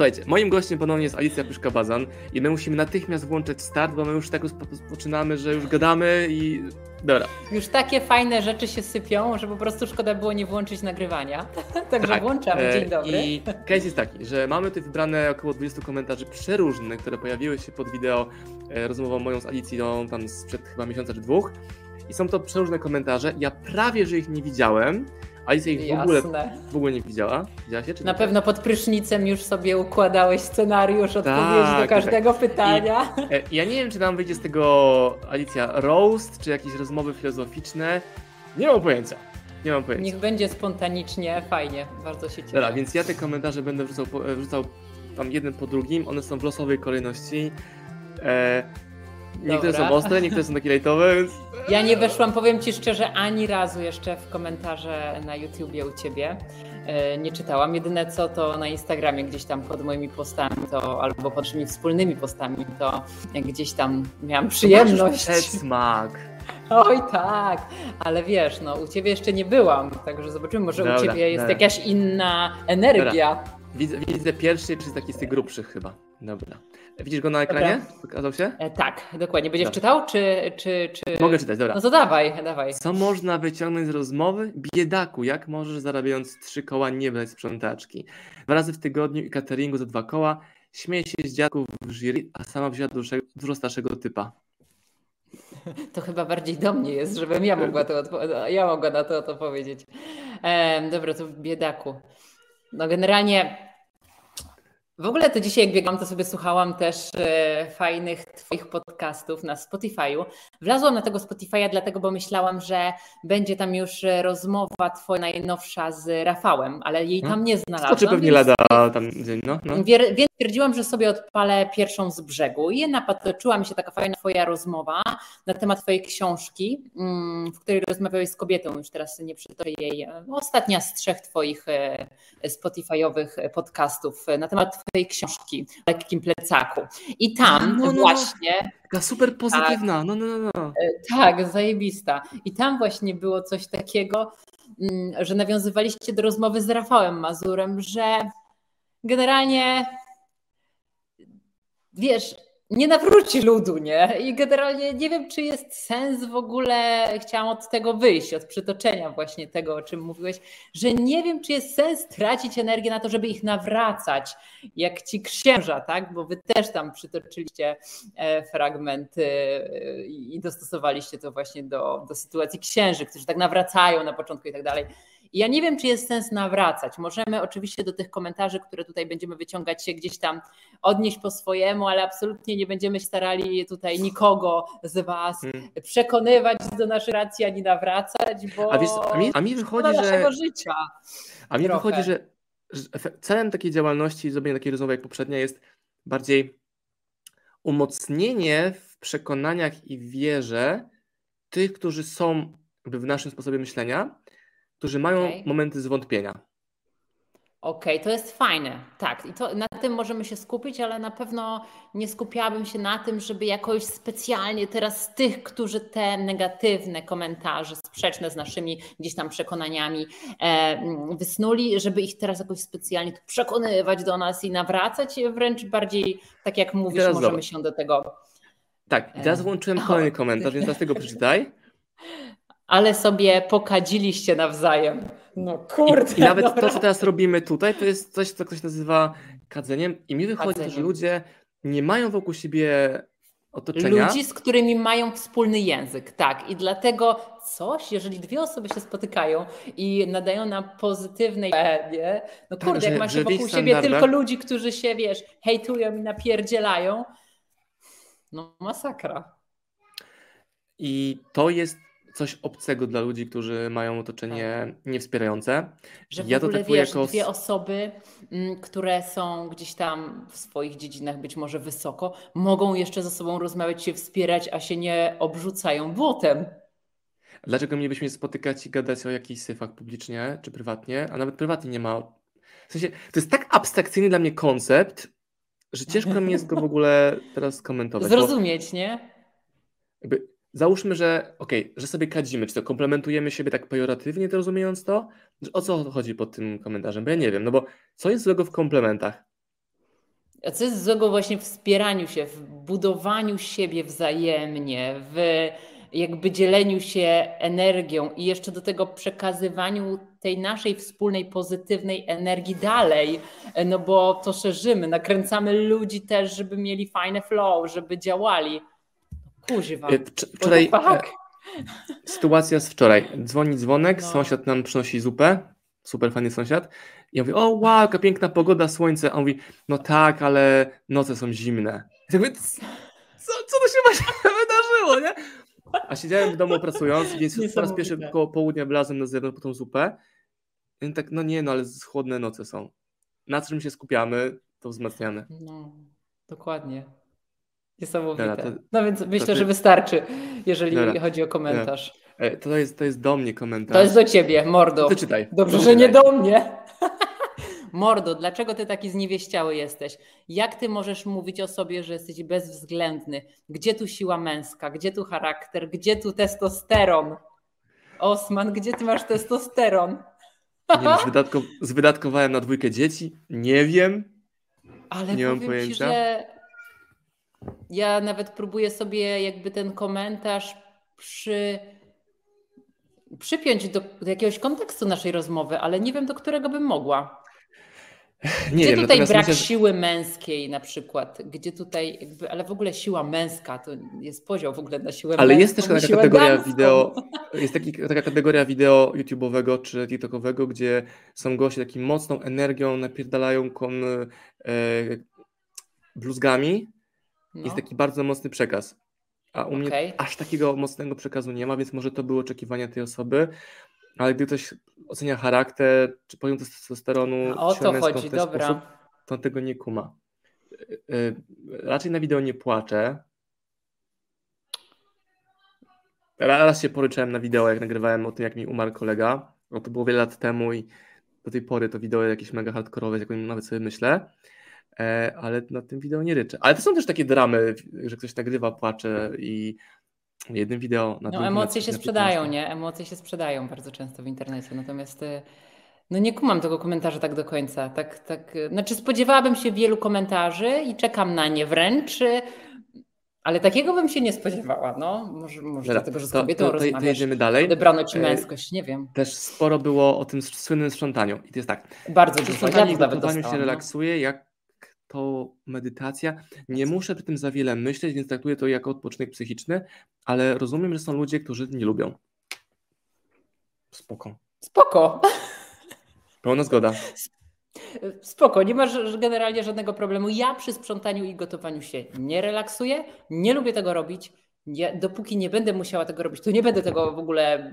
Słuchajcie, moim gościem ponownie jest Alicja Pyszka-Bazan i my musimy natychmiast włączyć start, bo my już tak rozpoczynamy, że już gadamy i dobra. Już takie fajne rzeczy się sypią, że po prostu szkoda było nie włączyć nagrywania. Także tak. włączamy. Dzień dobry. I case jest taki, że mamy tutaj wybrane około 20 komentarzy przeróżnych, które pojawiły się pod wideo e, rozmową moją z Alicją tam sprzed chyba miesiąca czy dwóch. I są to przeróżne komentarze. Ja prawie, że ich nie widziałem, Alicja ich w ogóle, w ogóle nie widziała. Widziała się, czy Na pewno pod prysznicem już sobie układałeś scenariusz, tak, odpowiedzi do tak. każdego tak. pytania. I, ja nie wiem, czy nam wyjdzie z tego Alicja roast, czy jakieś rozmowy filozoficzne. Nie mam pojęcia. Nie mam pojęcia. Niech będzie spontanicznie, fajnie, bardzo się cieszę. Dobra, więc ja te komentarze będę wrzucał, wrzucał tam jeden po drugim, one są w losowej kolejności. E, Niektóre są ostre, niektóre są takie lejtowe, więc... Ja nie weszłam, powiem Ci szczerze, ani razu jeszcze w komentarze na YouTubie u Ciebie. E, nie czytałam. Jedyne co to na Instagramie gdzieś tam pod moimi postami to albo pod naszymi wspólnymi postami to gdzieś tam miałam przyjemność. smak. Oj tak, ale wiesz, no u Ciebie jeszcze nie byłam, także zobaczymy, może dobra, u Ciebie jest dobra. jakaś inna energia. Widzę, widzę pierwszy, czy taki z tych grubszych chyba. Dobra. Widzisz go na ekranie? Pokazał się? E, tak, dokładnie. Będziesz dobra. czytał, czy, czy, czy... Mogę czytać, dobra. No to dawaj, dawaj. Co można wyciągnąć z rozmowy? Biedaku, jak możesz zarabiając trzy koła nie brać sprzątaczki? Dwa razy w tygodniu i cateringu za dwa koła. Śmieje się z dziadków w jury, a sama wzięła dużo, dużo starszego typa. To chyba bardziej do mnie jest, żebym ja mogła, to ja mogła na to, to powiedzieć. E, dobra, to biedaku. No generalnie w ogóle to dzisiaj jak biegłam, to sobie słuchałam też e, fajnych Twoich podcastów na Spotify'u. Wlazłam na tego Spotify'a dlatego, bo myślałam, że będzie tam już e, rozmowa Twoja najnowsza z Rafałem, ale jej tam nie znalazłam. Skoczy pewnie lada tam dzień, no, no. Stwierdziłam, że sobie odpalę pierwszą z brzegu i napatoczyła mi się taka fajna Twoja rozmowa na temat Twojej książki, mm, w której rozmawiałeś z kobietą, już teraz nie przytoczę jej, e, ostatnia z trzech Twoich Spotify'owych podcastów na temat tej książki w lekkim plecaku. I tam no, no, no. właśnie. Taka super pozytywna, tak, no, no, no. no. E, tak, zajebista. I tam właśnie było coś takiego, mm, że nawiązywaliście do rozmowy z Rafałem Mazurem, że generalnie wiesz, nie nawróci ludu, nie? I generalnie nie wiem, czy jest sens w ogóle, chciałam od tego wyjść, od przytoczenia właśnie tego, o czym mówiłeś, że nie wiem, czy jest sens tracić energię na to, żeby ich nawracać, jak ci księża, tak? Bo wy też tam przytoczyliście e, fragment e, i dostosowaliście to właśnie do, do sytuacji księży, którzy tak nawracają na początku i tak dalej. I ja nie wiem, czy jest sens nawracać. Możemy oczywiście do tych komentarzy, które tutaj będziemy wyciągać się gdzieś tam odnieść po swojemu, ale absolutnie nie będziemy starali tutaj nikogo z Was hmm. przekonywać do naszej racji ani nawracać, bo a, wiesz, a, mi, a mi wychodzi, że życia. A mi trochę. wychodzi, że, że celem takiej działalności, zrobienia takiej rozmowy jak poprzednia jest bardziej umocnienie w przekonaniach i wierze tych, którzy są w naszym sposobie myślenia, którzy mają okay. momenty zwątpienia. Okej, okay, to jest fajne, tak. I to, na tym możemy się skupić, ale na pewno nie skupiałabym się na tym, żeby jakoś specjalnie teraz tych, którzy te negatywne komentarze, sprzeczne z naszymi gdzieś tam przekonaniami e, wysnuli, żeby ich teraz jakoś specjalnie przekonywać do nas i nawracać, wręcz bardziej, tak jak mówisz, możemy się do tego. Tak, teraz włączyłem kolejny komentarz, więc teraz tego przeczytaj ale sobie pokadziliście nawzajem. No kurde. I, i nawet no. to, co teraz robimy tutaj, to jest coś, co ktoś nazywa kadzeniem i mi wychodzi, kadzeniem. że ludzie nie mają wokół siebie otoczenia. Ludzi, z którymi mają wspólny język, tak. I dlatego coś, jeżeli dwie osoby się spotykają i nadają na pozytywnej nie? no tak, kurde, tak, jak ma się wokół siebie tylko ludzi, którzy się, wiesz, hejtują i napierdzielają, no masakra. I to jest coś obcego dla ludzi, którzy mają otoczenie tak. niewspierające. Że w ja ogóle, to wiesz, jako... dwie osoby, mm, które są gdzieś tam w swoich dziedzinach być może wysoko, mogą jeszcze ze sobą rozmawiać, się wspierać, a się nie obrzucają błotem. Dlaczego mielibyśmy się spotykać i gadać o jakichś syfach publicznie czy prywatnie, a nawet prywatnie nie ma. W sensie, to jest tak abstrakcyjny dla mnie koncept, że ciężko mi jest go w ogóle teraz komentować. Zrozumieć, nie? Jakby załóżmy, że okej, okay, że sobie kadzimy, czy to komplementujemy siebie tak pejoratywnie, to rozumiejąc to? O co chodzi pod tym komentarzem? Bo ja nie wiem, no bo co jest złego w komplementach? A co jest złego właśnie w wspieraniu się, w budowaniu siebie wzajemnie, w jakby dzieleniu się energią i jeszcze do tego przekazywaniu tej naszej wspólnej pozytywnej energii dalej, no bo to szerzymy, nakręcamy ludzi też, żeby mieli fajne flow, żeby działali. Kuźwa. E, wczoraj e, sytuacja z wczoraj. Dzwoni dzwonek, no. sąsiad nam przynosi zupę, super fajny sąsiad. I ja mówię, o wow, jaka piękna pogoda, słońce. A on mówi, no tak, ale noce są zimne. Ja mówię, co, co to się właśnie wydarzyło, nie? A siedziałem w domu pracując, więc po raz pierwszy koło południa wlazłem na zewnątrz po tą zupę. I tak, no nie, no ale chłodne noce są. Na czym się skupiamy, to wzmacniamy. No, dokładnie. Niesamowite. Dobra, to, no więc myślę, ty... że wystarczy, jeżeli Dobra, chodzi o komentarz. E, to jest, to jest do mnie komentarz. To jest do ciebie, mordo. Ty czytaj. Dobrze, że nie do mnie. Mordo, dlaczego ty taki zniewieściały jesteś? Jak ty możesz mówić o sobie, że jesteś bezwzględny? Gdzie tu siła męska? Gdzie tu charakter? Gdzie tu testosteron? Osman, gdzie ty masz testosteron? Nie wiem, zwydatko zwydatkowałem na dwójkę dzieci? Nie wiem. Ale nie mam pojęcia. Ci, że ja nawet próbuję sobie jakby ten komentarz przy przypiąć do, do, jakiegoś kontekstu naszej rozmowy, ale nie wiem, do którego bym mogła. Nie Gdzie wiem, tutaj brak myślę, że... siły męskiej na przykład? Gdzie tutaj, jakby, ale w ogóle siła męska to jest podział w ogóle na siłę ale męską. Ale jest też taka kategoria wideo, jest taki, taka kategoria wideo YouTube'owego czy TikTokowego, gdzie są goście takim mocną energią, napierdalają kon, e, bluzgami. No. Jest taki bardzo mocny przekaz. A u okay. mnie aż takiego mocnego przekazu nie ma, więc może to były oczekiwania tej osoby. Ale gdy ktoś ocenia charakter, czy poziom testosteronu, o to chodzi, w ten dobra. Sposób, to tego nie kuma. Y, y, raczej na wideo nie płaczę. Raz się poryczyłem na wideo, jak nagrywałem o tym, jak mi umarł kolega. No to było wiele lat temu i do tej pory to wideo jakieś mega hardkorowe, jak nawet sobie myślę. E, ale na tym wideo nie ryczę. Ale to są też takie dramy, że ktoś nagrywa, płacze i jednym wideo na No emocje się sprzedają, nie? Emocje się sprzedają bardzo często w internecie, natomiast y, no nie kumam tego komentarza tak do końca. Tak, tak, y, znaczy spodziewałabym się wielu komentarzy i czekam na nie wręcz, y, ale takiego bym się nie spodziewała. No, może, może Dobra, dlatego, że z kobietą to, to, to, to jedziemy dalej. Odebrano ci e, męskość, nie wiem. Też sporo było o tym słynnym sprzątaniu. I to jest tak. Bardzo dużo. Sprzątanie ja się no. relaksuje, jak to medytacja. Nie muszę przy tym za wiele myśleć, więc traktuję to jako odpoczynek psychiczny, ale rozumiem, że są ludzie, którzy nie lubią. Spoko. Spoko. Pełna zgoda. Spoko, nie masz generalnie żadnego problemu. Ja przy sprzątaniu i gotowaniu się nie relaksuję, nie lubię tego robić. Nie, dopóki nie będę musiała tego robić, to nie będę tego w ogóle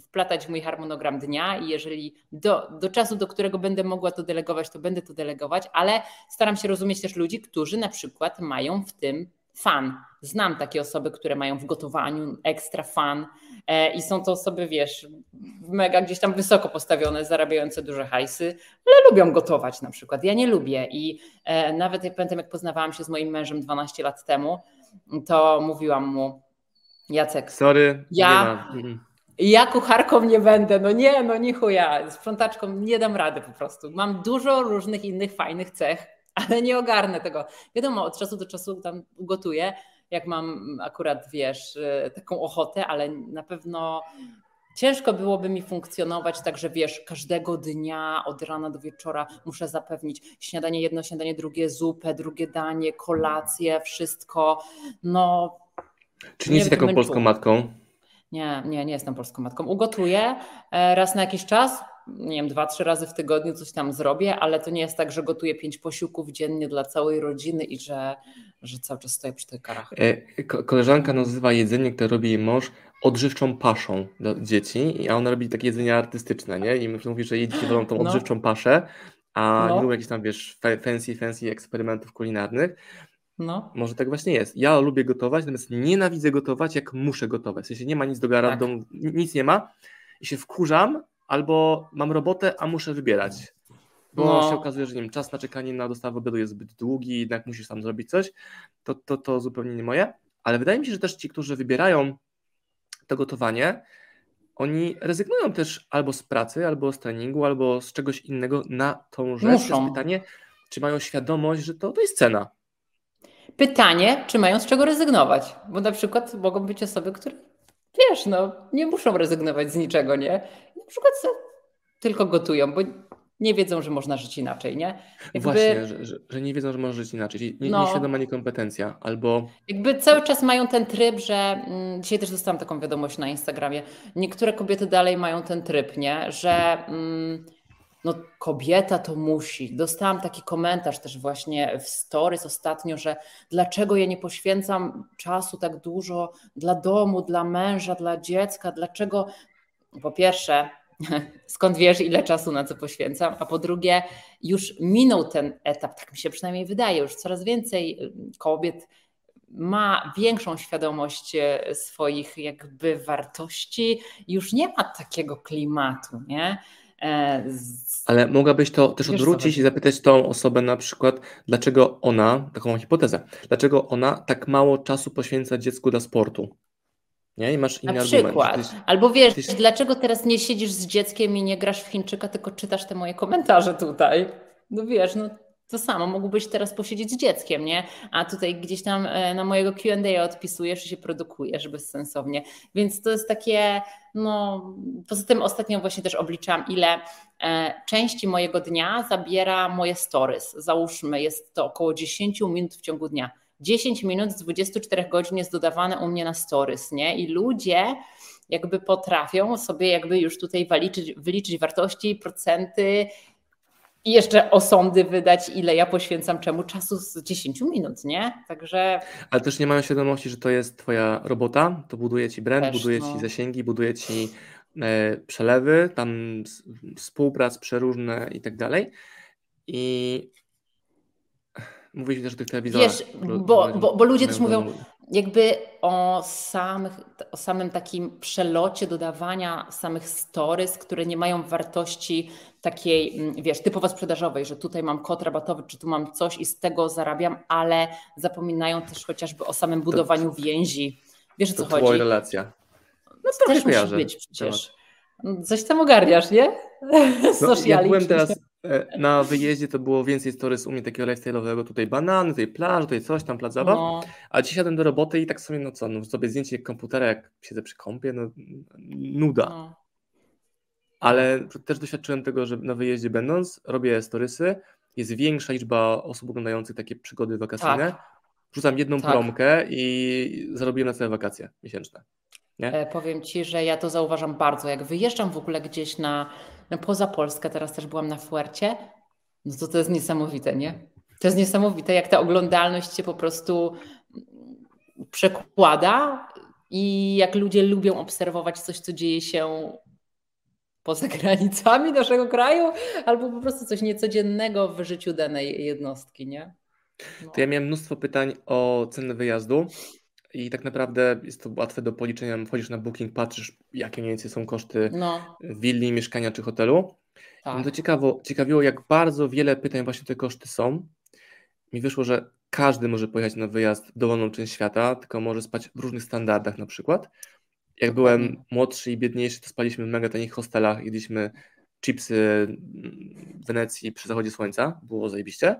wplatać w mój harmonogram dnia i jeżeli do, do czasu, do którego będę mogła to delegować, to będę to delegować, ale staram się rozumieć też ludzi, którzy na przykład mają w tym fan. Znam takie osoby, które mają w gotowaniu ekstra fan e, i są to osoby, wiesz, mega gdzieś tam wysoko postawione, zarabiające duże hajsy, ale lubią gotować na przykład. Ja nie lubię i e, nawet jak pamiętam, jak poznawałam się z moim mężem 12 lat temu, to mówiłam mu, Jacek, Sorry, ja, ja kucharką nie będę, no nie, no nie chuja, sprzątaczką nie dam rady po prostu. Mam dużo różnych innych fajnych cech, ale nie ogarnę tego. Wiadomo, od czasu do czasu tam gotuję, jak mam akurat, wiesz, e, taką ochotę, ale na pewno ciężko byłoby mi funkcjonować tak, że wiesz, każdego dnia od rana do wieczora muszę zapewnić śniadanie jedno, śniadanie drugie, zupę, drugie danie, kolację, wszystko. No. Czy nie jesteś taką polską matką? Nie, nie, nie jestem polską matką. Ugotuję e, raz na jakiś czas, nie wiem, dwa, trzy razy w tygodniu coś tam zrobię, ale to nie jest tak, że gotuję pięć posiłków dziennie dla całej rodziny i że, że cały czas stoję przy tych karach. E, koleżanka nazywa jedzenie, które robi jej mąż, odżywczą paszą dla dzieci, a ona robi takie jedzenie artystyczne, nie? I mówi, że jej dzieci wolą tą no. odżywczą paszę, a no. nie jakichś tam, wiesz, fancy, fancy eksperymentów kulinarnych. No. Może tak właśnie jest. Ja lubię gotować, natomiast nienawidzę gotować, jak muszę gotować. W sensie nie ma nic do gara tak. nic nie ma i się wkurzam, albo mam robotę, a muszę wybierać. Bo no. się okazuje, że nie wiem, czas na czekanie na dostawę obiadu jest zbyt długi, jednak musisz tam zrobić coś, to, to, to zupełnie nie moje. Ale wydaje mi się, że też ci, którzy wybierają to gotowanie, oni rezygnują też albo z pracy, albo z treningu, albo z czegoś innego na tą rzecz. Muszą. Jest pytanie, czy mają świadomość, że to, to jest cena. Pytanie, czy mają z czego rezygnować? Bo na przykład mogą być osoby, które wiesz, no, nie muszą rezygnować z niczego, nie? Na przykład tylko gotują, bo nie wiedzą, że można żyć inaczej, nie? Jakby... Właśnie, że, że, że, nie wiedzą, że można żyć inaczej. Nie, no, nieświadoma niekompetencja, albo... Jakby cały czas mają ten tryb, że... Mm, dzisiaj też dostałam taką wiadomość na Instagramie. Niektóre kobiety dalej mają ten tryb, nie? Że... Mm, no kobieta to musi. Dostałam taki komentarz też właśnie w stories ostatnio, że dlaczego ja nie poświęcam czasu tak dużo dla domu, dla męża, dla dziecka, dlaczego po pierwsze skąd wiesz, ile czasu na co poświęcam, a po drugie, już minął ten etap, tak mi się przynajmniej wydaje, już coraz więcej y, kobiet ma większą świadomość e, swoich jakby wartości, już nie ma takiego klimatu, nie? E, Ale mogłabyś to też odwrócić i zapytać tą osobę na przykład, dlaczego ona, taką hipotezę, dlaczego ona tak mało czasu poświęca dziecku dla sportu? Nie? I masz inny Na przykład. Tyś, Albo wiesz, tyś... dlaczego teraz nie siedzisz z dzieckiem i nie grasz w Chińczyka, tylko czytasz te moje komentarze tutaj? No wiesz, no to samo, mógłbyś teraz posiedzieć z dzieckiem, nie? A tutaj gdzieś tam e, na mojego Q&A odpisujesz i się produkujesz bezsensownie. Więc to jest takie, no poza tym ostatnio właśnie też obliczałam, ile e, części mojego dnia zabiera moje stories. Załóżmy, jest to około 10 minut w ciągu dnia 10 minut z 24 godzin jest dodawane u mnie na stories, nie? I ludzie jakby potrafią sobie jakby już tutaj wyliczyć, wyliczyć wartości, procenty i jeszcze osądy wydać, ile ja poświęcam czemu czasu z 10 minut, nie? Także. Ale też nie mają świadomości, że to jest Twoja robota, to buduje Ci brand, też, buduje no. Ci zasięgi, buduje Ci e, przelewy, tam współprac przeróżne i tak dalej. I Mówisz też o tych telewizorach. Wiesz, bo, bo, bo ludzie też mówią jakby o, samych, o samym takim przelocie dodawania samych stories, które nie mają wartości takiej, mm, wiesz, typowo sprzedażowej, że tutaj mam kod rabatowy, czy tu mam coś i z tego zarabiam, ale zapominają też chociażby o samym budowaniu to, więzi. Wiesz o co chodzi? Twoja relacja. No to też musi być przecież. Coś tam ogarniasz, nie? No, ja byłem teraz na wyjeździe to było więcej stories u mnie takiego lifestyle'owego, tutaj banany, tutaj plaż, tutaj coś tam, plac zabaw, no. a dzisiaj jadłem do roboty i tak sobie, no co, no sobie zdjęcie komputera, jak siedzę przy kąpie, no nuda. No. Ale też doświadczyłem tego, że na wyjeździe będąc, robię storysy, jest większa liczba osób oglądających takie przygody wakacyjne, tak. wrzucam jedną tak. promkę i zarobiłem na całe wakacje miesięczne. Nie? E, powiem Ci, że ja to zauważam bardzo. Jak wyjeżdżam w ogóle gdzieś na, na poza Polskę, teraz też byłam na Fuercie, no to to jest niesamowite, nie? To jest niesamowite, jak ta oglądalność się po prostu przekłada i jak ludzie lubią obserwować coś, co dzieje się poza granicami naszego kraju, albo po prostu coś niecodziennego w życiu danej jednostki, nie? No. To ja miałem mnóstwo pytań o cenę wyjazdu i tak naprawdę jest to łatwe do policzenia. Wchodzisz na Booking, patrzysz, jakie mniej więcej są koszty no. willi, mieszkania czy hotelu. Tak. No to ciekawo, ciekawiło, jak bardzo wiele pytań właśnie te koszty są. Mi wyszło, że każdy może pojechać na wyjazd w dowolną część świata, tylko może spać w różnych standardach na przykład. Jak byłem młodszy i biedniejszy, to spaliśmy w mega tanich hostelach, jedliśmy chipsy w Wenecji przy zachodzie słońca, było zajebiście.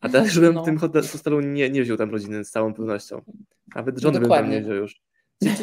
A teraz, żebym no. w tym hostelu nie, nie wziął tam rodziny z całą pewnością. Nawet żony bym tam nie wziął już.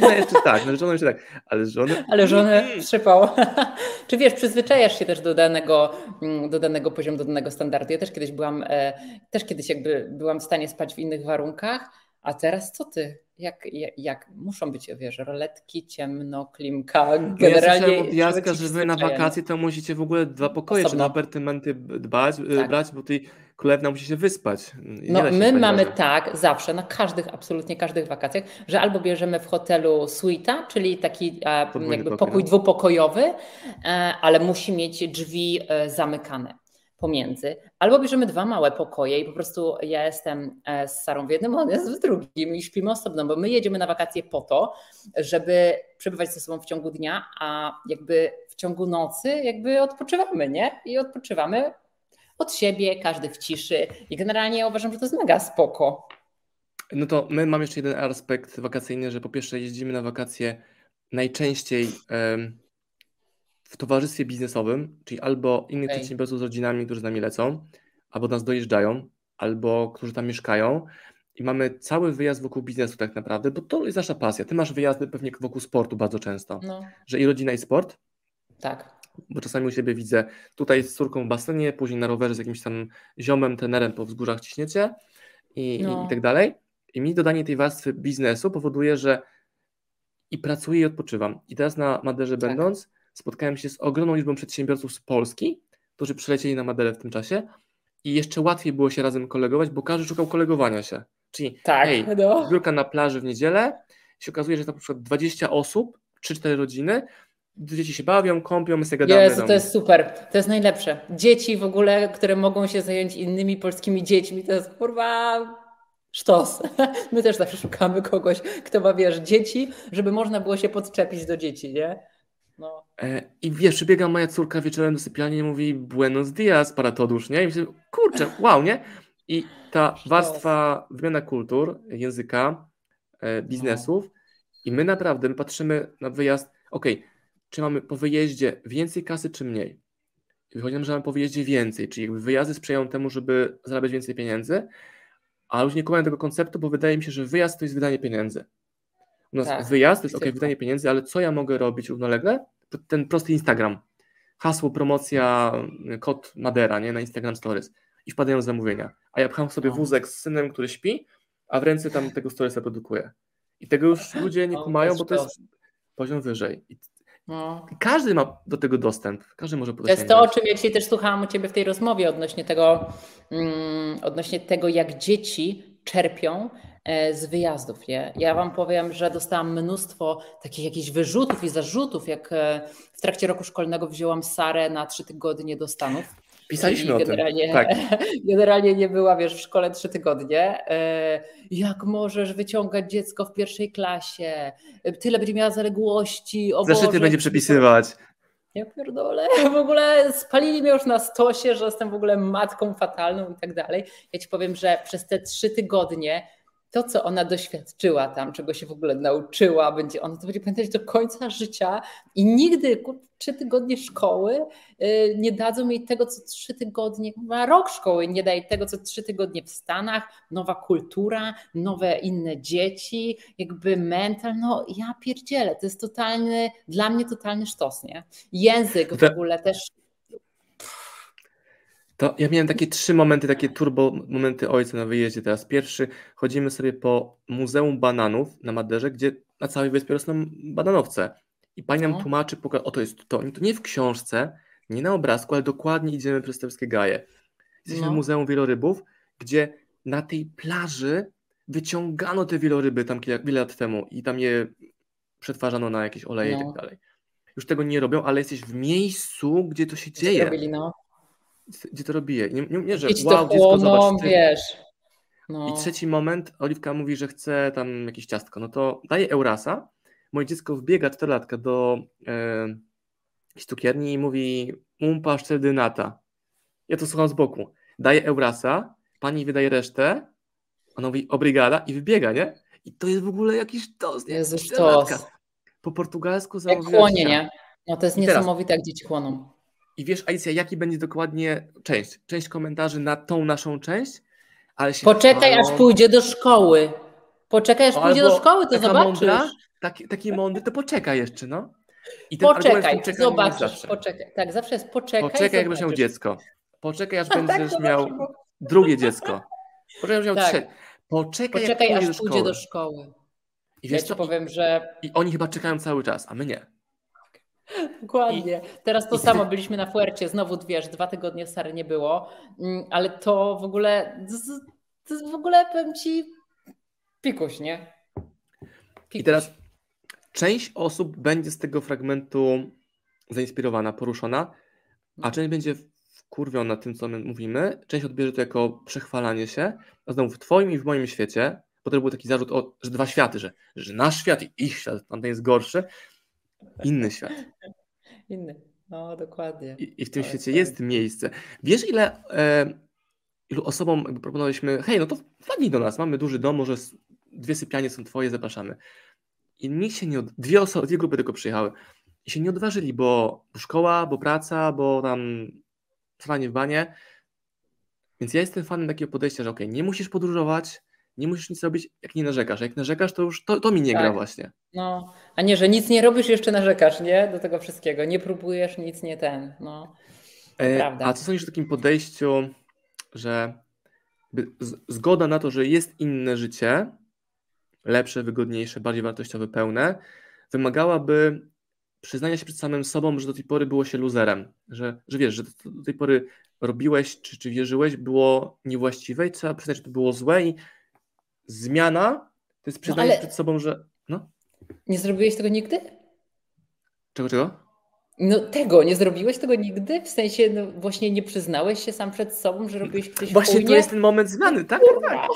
No jeszcze tak, no żony jeszcze tak, ale żony... Ale żony przypał. Czy wiesz, przyzwyczajasz się też do danego, mm, do danego poziomu, do danego standardu. Ja też kiedyś byłam, e, też kiedyś jakby byłam w stanie spać w innych warunkach, a teraz co ty? Jak, jak, jak muszą być, wiesz, roletki, ciemno, klimka, generalnie... No ja od Jacka, że wy na wakacje to musicie w ogóle dwa pokoje Osobno. czy na apartamenty dbać, tak. brać, bo ty królewna musi się wyspać. No my mamy tak zawsze, na każdych, absolutnie każdych wakacjach, że albo bierzemy w hotelu suita, czyli taki e, jakby pokój no. dwupokojowy, e, ale musi mieć drzwi e, zamykane pomiędzy, albo bierzemy dwa małe pokoje i po prostu ja jestem z Sarą w jednym, on jest w drugim i śpimy osobno, bo my jedziemy na wakacje po to, żeby przebywać ze sobą w ciągu dnia, a jakby w ciągu nocy jakby odpoczywamy, nie? I odpoczywamy od siebie, każdy w ciszy i generalnie uważam, że to jest mega spoko. No to my mamy jeszcze jeden aspekt wakacyjny, że po pierwsze jeździmy na wakacje najczęściej w towarzystwie biznesowym, czyli albo innych okay. przedsiębiorców z rodzinami, którzy z nami lecą, albo nas dojeżdżają, albo którzy tam mieszkają i mamy cały wyjazd wokół biznesu tak naprawdę, bo to jest nasza pasja. Ty masz wyjazdy pewnie wokół sportu bardzo często, no. że i rodzina i sport. Tak. Bo czasami u siebie widzę tutaj z córką w basenie, później na rowerze z jakimś tam ziomem, tenerem po wzgórzach ciśniecie i, no. i, tak dalej. I mi dodanie tej warstwy biznesu powoduje, że i pracuję i odpoczywam. I teraz na Maderze tak. będąc, spotkałem się z ogromną liczbą przedsiębiorców z Polski, którzy przylecieli na Maderę w tym czasie i jeszcze łatwiej było się razem kolegować, bo każdy szukał kolegowania się. Czyli tak, hej, no. zbiórka na plaży w niedzielę, się okazuje, że na przykład 20 osób, 3-4 rodziny, dzieci się bawią, kąpią, my sobie gadamy. Jezu, to jest super, to jest najlepsze. Dzieci w ogóle, które mogą się zająć innymi polskimi dziećmi, to jest kurwa sztos. My też zawsze szukamy kogoś, kto ma, wiesz, dzieci, żeby można było się podczepić do dzieci, nie? No. E, I wiesz, przybiega moja córka wieczorem do sypialni i mówi buenos dias, paratodusz, nie? I myślę, kurczę, wow, nie? I ta warstwa wymiana kultur, języka, e, biznesów i my naprawdę, my patrzymy na wyjazd, ok, czy mamy po wyjeździe więcej kasy, czy mniej? I wychodzi nam, że mamy po wyjeździe więcej, czyli jakby wyjazdy sprzyjają temu, żeby zarabiać więcej pieniędzy, ale już nie kumam tego konceptu, bo wydaje mi się, że wyjazd to jest wydanie pieniędzy. U nas tak, wyjazd to jest ok, wydanie pieniędzy, ale co ja mogę robić równolegle? Ten prosty Instagram. Hasło, promocja, kod Madera, nie? Na Instagram Stories. I wpadają zamówienia. A ja pcham sobie no. wózek z synem, który śpi, a w ręce tam tego Storiesa produkuje. I tego już ludzie nie kumają, bo to jest poziom wyżej. I no. Każdy ma do tego dostęp, każdy może To jest to, o czym ja dzisiaj też słuchałam u Ciebie w tej rozmowie odnośnie tego, mm, odnośnie tego, jak dzieci czerpią e, z wyjazdów. Nie? Ja Wam powiem, że dostałam mnóstwo takich jakichś wyrzutów i zarzutów, jak e, w trakcie roku szkolnego wzięłam Sarę na trzy tygodnie do Stanów. Pisaliśmy o generalnie, tym. Tak. Generalnie nie była, wiesz, w szkole trzy tygodnie. E, jak możesz wyciągać dziecko w pierwszej klasie? Tyle będzie miała zaległości. Zeszyty będzie przepisywać. Ja pierdolę. W ogóle spalili mnie już na stosie, że jestem w ogóle matką fatalną i tak dalej. Ja ci powiem, że przez te trzy tygodnie to, co ona doświadczyła tam, czego się w ogóle nauczyła, będzie, ona to będzie pamiętać do końca życia i nigdy trzy tygodnie szkoły y, nie dadzą jej tego, co trzy tygodnie, ma rok szkoły nie daje tego, co trzy tygodnie w Stanach, nowa kultura, nowe inne dzieci, jakby mental, no ja pierdzielę, to jest totalny, dla mnie totalny sztos, nie? Język w ogóle też to ja miałem takie trzy momenty, takie turbo momenty ojca na wyjeździe teraz. Pierwszy, chodzimy sobie po Muzeum Bananów na Maderze, gdzie na całej wyspie rosną bananowce. I pani nam no. tłumaczy, poka- o to jest to. To nie w książce, nie na obrazku, ale dokładnie idziemy przez te wszystkie gaje. Jesteśmy no. w Muzeum Wielorybów, gdzie na tej plaży wyciągano te wieloryby tam wiele lat temu i tam je przetwarzano na jakieś oleje no. i tak dalej. Już tego nie robią, ale jesteś w miejscu, gdzie to się dzieje. Robili, no gdzie to robię. Nie, nie, nie że Idź wow, dziecko, zobacz. Ty. wiesz. No. I trzeci moment, Oliwka mówi, że chce tam jakieś ciastko. No to daje Eurasa. Moje dziecko wbiega czterolatka do cukierni i mówi umpa szczerdynata. Ja to słucham z boku. Daje Eurasa, pani wydaje resztę, ona mówi obrigada i wybiega, nie? I to jest w ogóle jakiś tos, nie? Jezus, tos. Po portugalsku zamówiła Jak chłonie, nie? No to jest niesamowite, jak dzieci chłoną. I wiesz, Alicja, jaki będzie dokładnie część? Część komentarzy na tą naszą część, ale się Poczekaj, chwalą. aż pójdzie do szkoły. Poczekaj, aż pójdzie do szkoły, to zobaczysz. Mądra, taki, taki mądry, to poczekaj jeszcze, no. I poczekaj, zobaczysz, poczekaj. Tak, zawsze jest poczekaj. Poczekaj, jak będziesz miał dziecko. Poczekaj, aż tak, będziesz miał drugie dziecko. Poczekaj, aż miał tak. trzecie. Poczekaj, poczekaj aż do pójdzie do szkoły. I wiesz ja co? powiem, że. I oni chyba czekają cały czas, a my nie. Dokładnie. Teraz to samo byliśmy na Fuercie, znowu wiesz, dwa tygodnie Sary nie było, mm, ale to w ogóle, to w ogóle powiem ci pikuś, nie? Pikuś. I teraz część osób będzie z tego fragmentu zainspirowana, poruszona, a część będzie wkurwiona tym, co my mówimy. Część odbierze to jako przechwalanie się, a znowu w twoim i w moim świecie, bo to był taki zarzut, o, że dwa światy, że, że nasz świat i ich świat, tamten jest gorszy, Inny świat. Inny. No, dokładnie. I, i w tym świecie jest miejsce. Wiesz, ile e, ilu osobom proponowaliśmy, hej, no to wpadnij do nas, mamy duży dom, może dwie sypianie są twoje, zapraszamy. I nikt się nie, od... dwie osoby, dwie grupy tylko przyjechały i się nie odważyli, bo szkoła, bo praca, bo tam trwanie w banie. Więc ja jestem fanem takiego podejścia, że ok, nie musisz podróżować, nie musisz nic robić, jak nie narzekasz. Jak narzekasz, to już to, to mi nie tak. gra właśnie. No, a nie, że nic nie robisz, jeszcze narzekasz, nie? Do tego wszystkiego. Nie próbujesz, nic nie ten. No, e, prawda. A co sądzisz o takim podejściu, że zgoda na to, że jest inne życie, lepsze, wygodniejsze, bardziej wartościowe, pełne, wymagałaby przyznania się przed samym sobą, że do tej pory było się luzerem, że, że wiesz, że do tej pory robiłeś, czy, czy wierzyłeś, było niewłaściwe i trzeba przyznać, że to było złe i zmiana to jest przyznanie no, przed sobą, że no. Nie zrobiłeś tego nigdy? Czego, czego? No tego, nie zrobiłeś tego nigdy? W sensie no, właśnie nie przyznałeś się sam przed sobą, że robiłeś coś Właśnie to jest ten moment zmiany, tak? tak.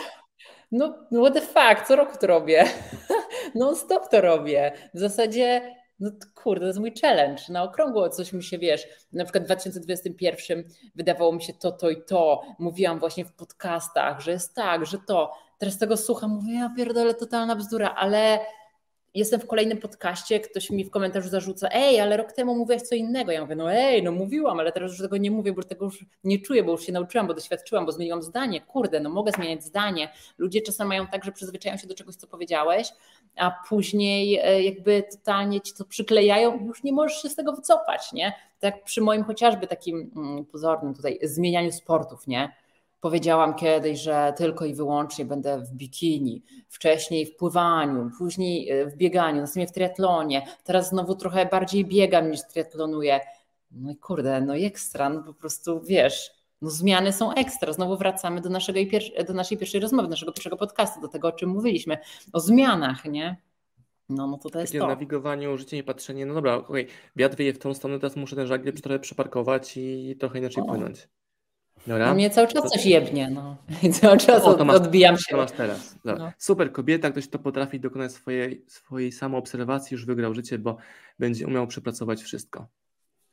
No, no what the fuck, co roku to robię. no stop to robię. W zasadzie, no kurde, to jest mój challenge. Na okrągło coś mi się, wiesz, na przykład w 2021 wydawało mi się to, to i to. Mówiłam właśnie w podcastach, że jest tak, że to. Teraz tego słucham, mówię, ja pierdolę, totalna bzdura, ale jestem w kolejnym podcaście, ktoś mi w komentarzu zarzuca, ej, ale rok temu mówiłaś co innego. Ja mówię, no ej, no mówiłam, ale teraz już tego nie mówię, bo tego już nie czuję, bo już się nauczyłam, bo doświadczyłam, bo zmieniłam zdanie. Kurde, no mogę zmieniać zdanie. Ludzie czasem mają tak, że przyzwyczajają się do czegoś, co powiedziałeś, a później e, jakby totalnie ci to przyklejają już nie możesz się z tego wycofać, nie? Tak przy moim chociażby takim mm, pozornym tutaj zmienianiu sportów, nie? Powiedziałam kiedyś, że tylko i wyłącznie będę w bikini, wcześniej w pływaniu, później e, w bieganiu, następnie w triatlonie. Teraz znowu trochę bardziej biegam niż triatlonuję. No i kurde, no i ekstra, no po prostu wiesz, no zmiany są ekstra. Znowu wracamy do, naszego, do naszej pierwszej rozmowy, do naszego pierwszego podcastu, do tego, o czym mówiliśmy, o zmianach, nie? No, no to, to jest Takie to. nawigowaniu, życie i patrzenie, no dobra, okej, okay, wiatr wieje w tą stronę, teraz muszę ten żagiel trochę przeparkować i trochę inaczej o. płynąć. Dobra. A mnie cały czas coś jebnie, no. I cały czas o, masz, odbijam się. To masz teraz. No. Super kobieta, ktoś to potrafi dokonać swojej, swojej samoobserwacji, już wygrał życie, bo będzie umiał przepracować wszystko.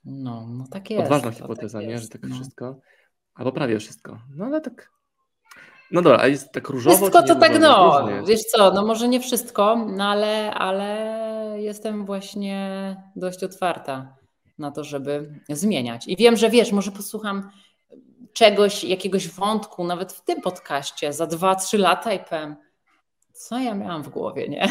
No, no tak jest. Odważna hipoteza, tak nie? Że tak no. wszystko. Albo prawie wszystko. No ale tak. No dobra, a jest tak różowo? Wszystko to tak, no. Wiesz co, no może nie wszystko, no ale, ale jestem właśnie dość otwarta na to, żeby zmieniać. I wiem, że wiesz, może posłucham czegoś, jakiegoś wątku, nawet w tym podcaście za dwa, trzy lata i powiem, co ja miałam w głowie, nie?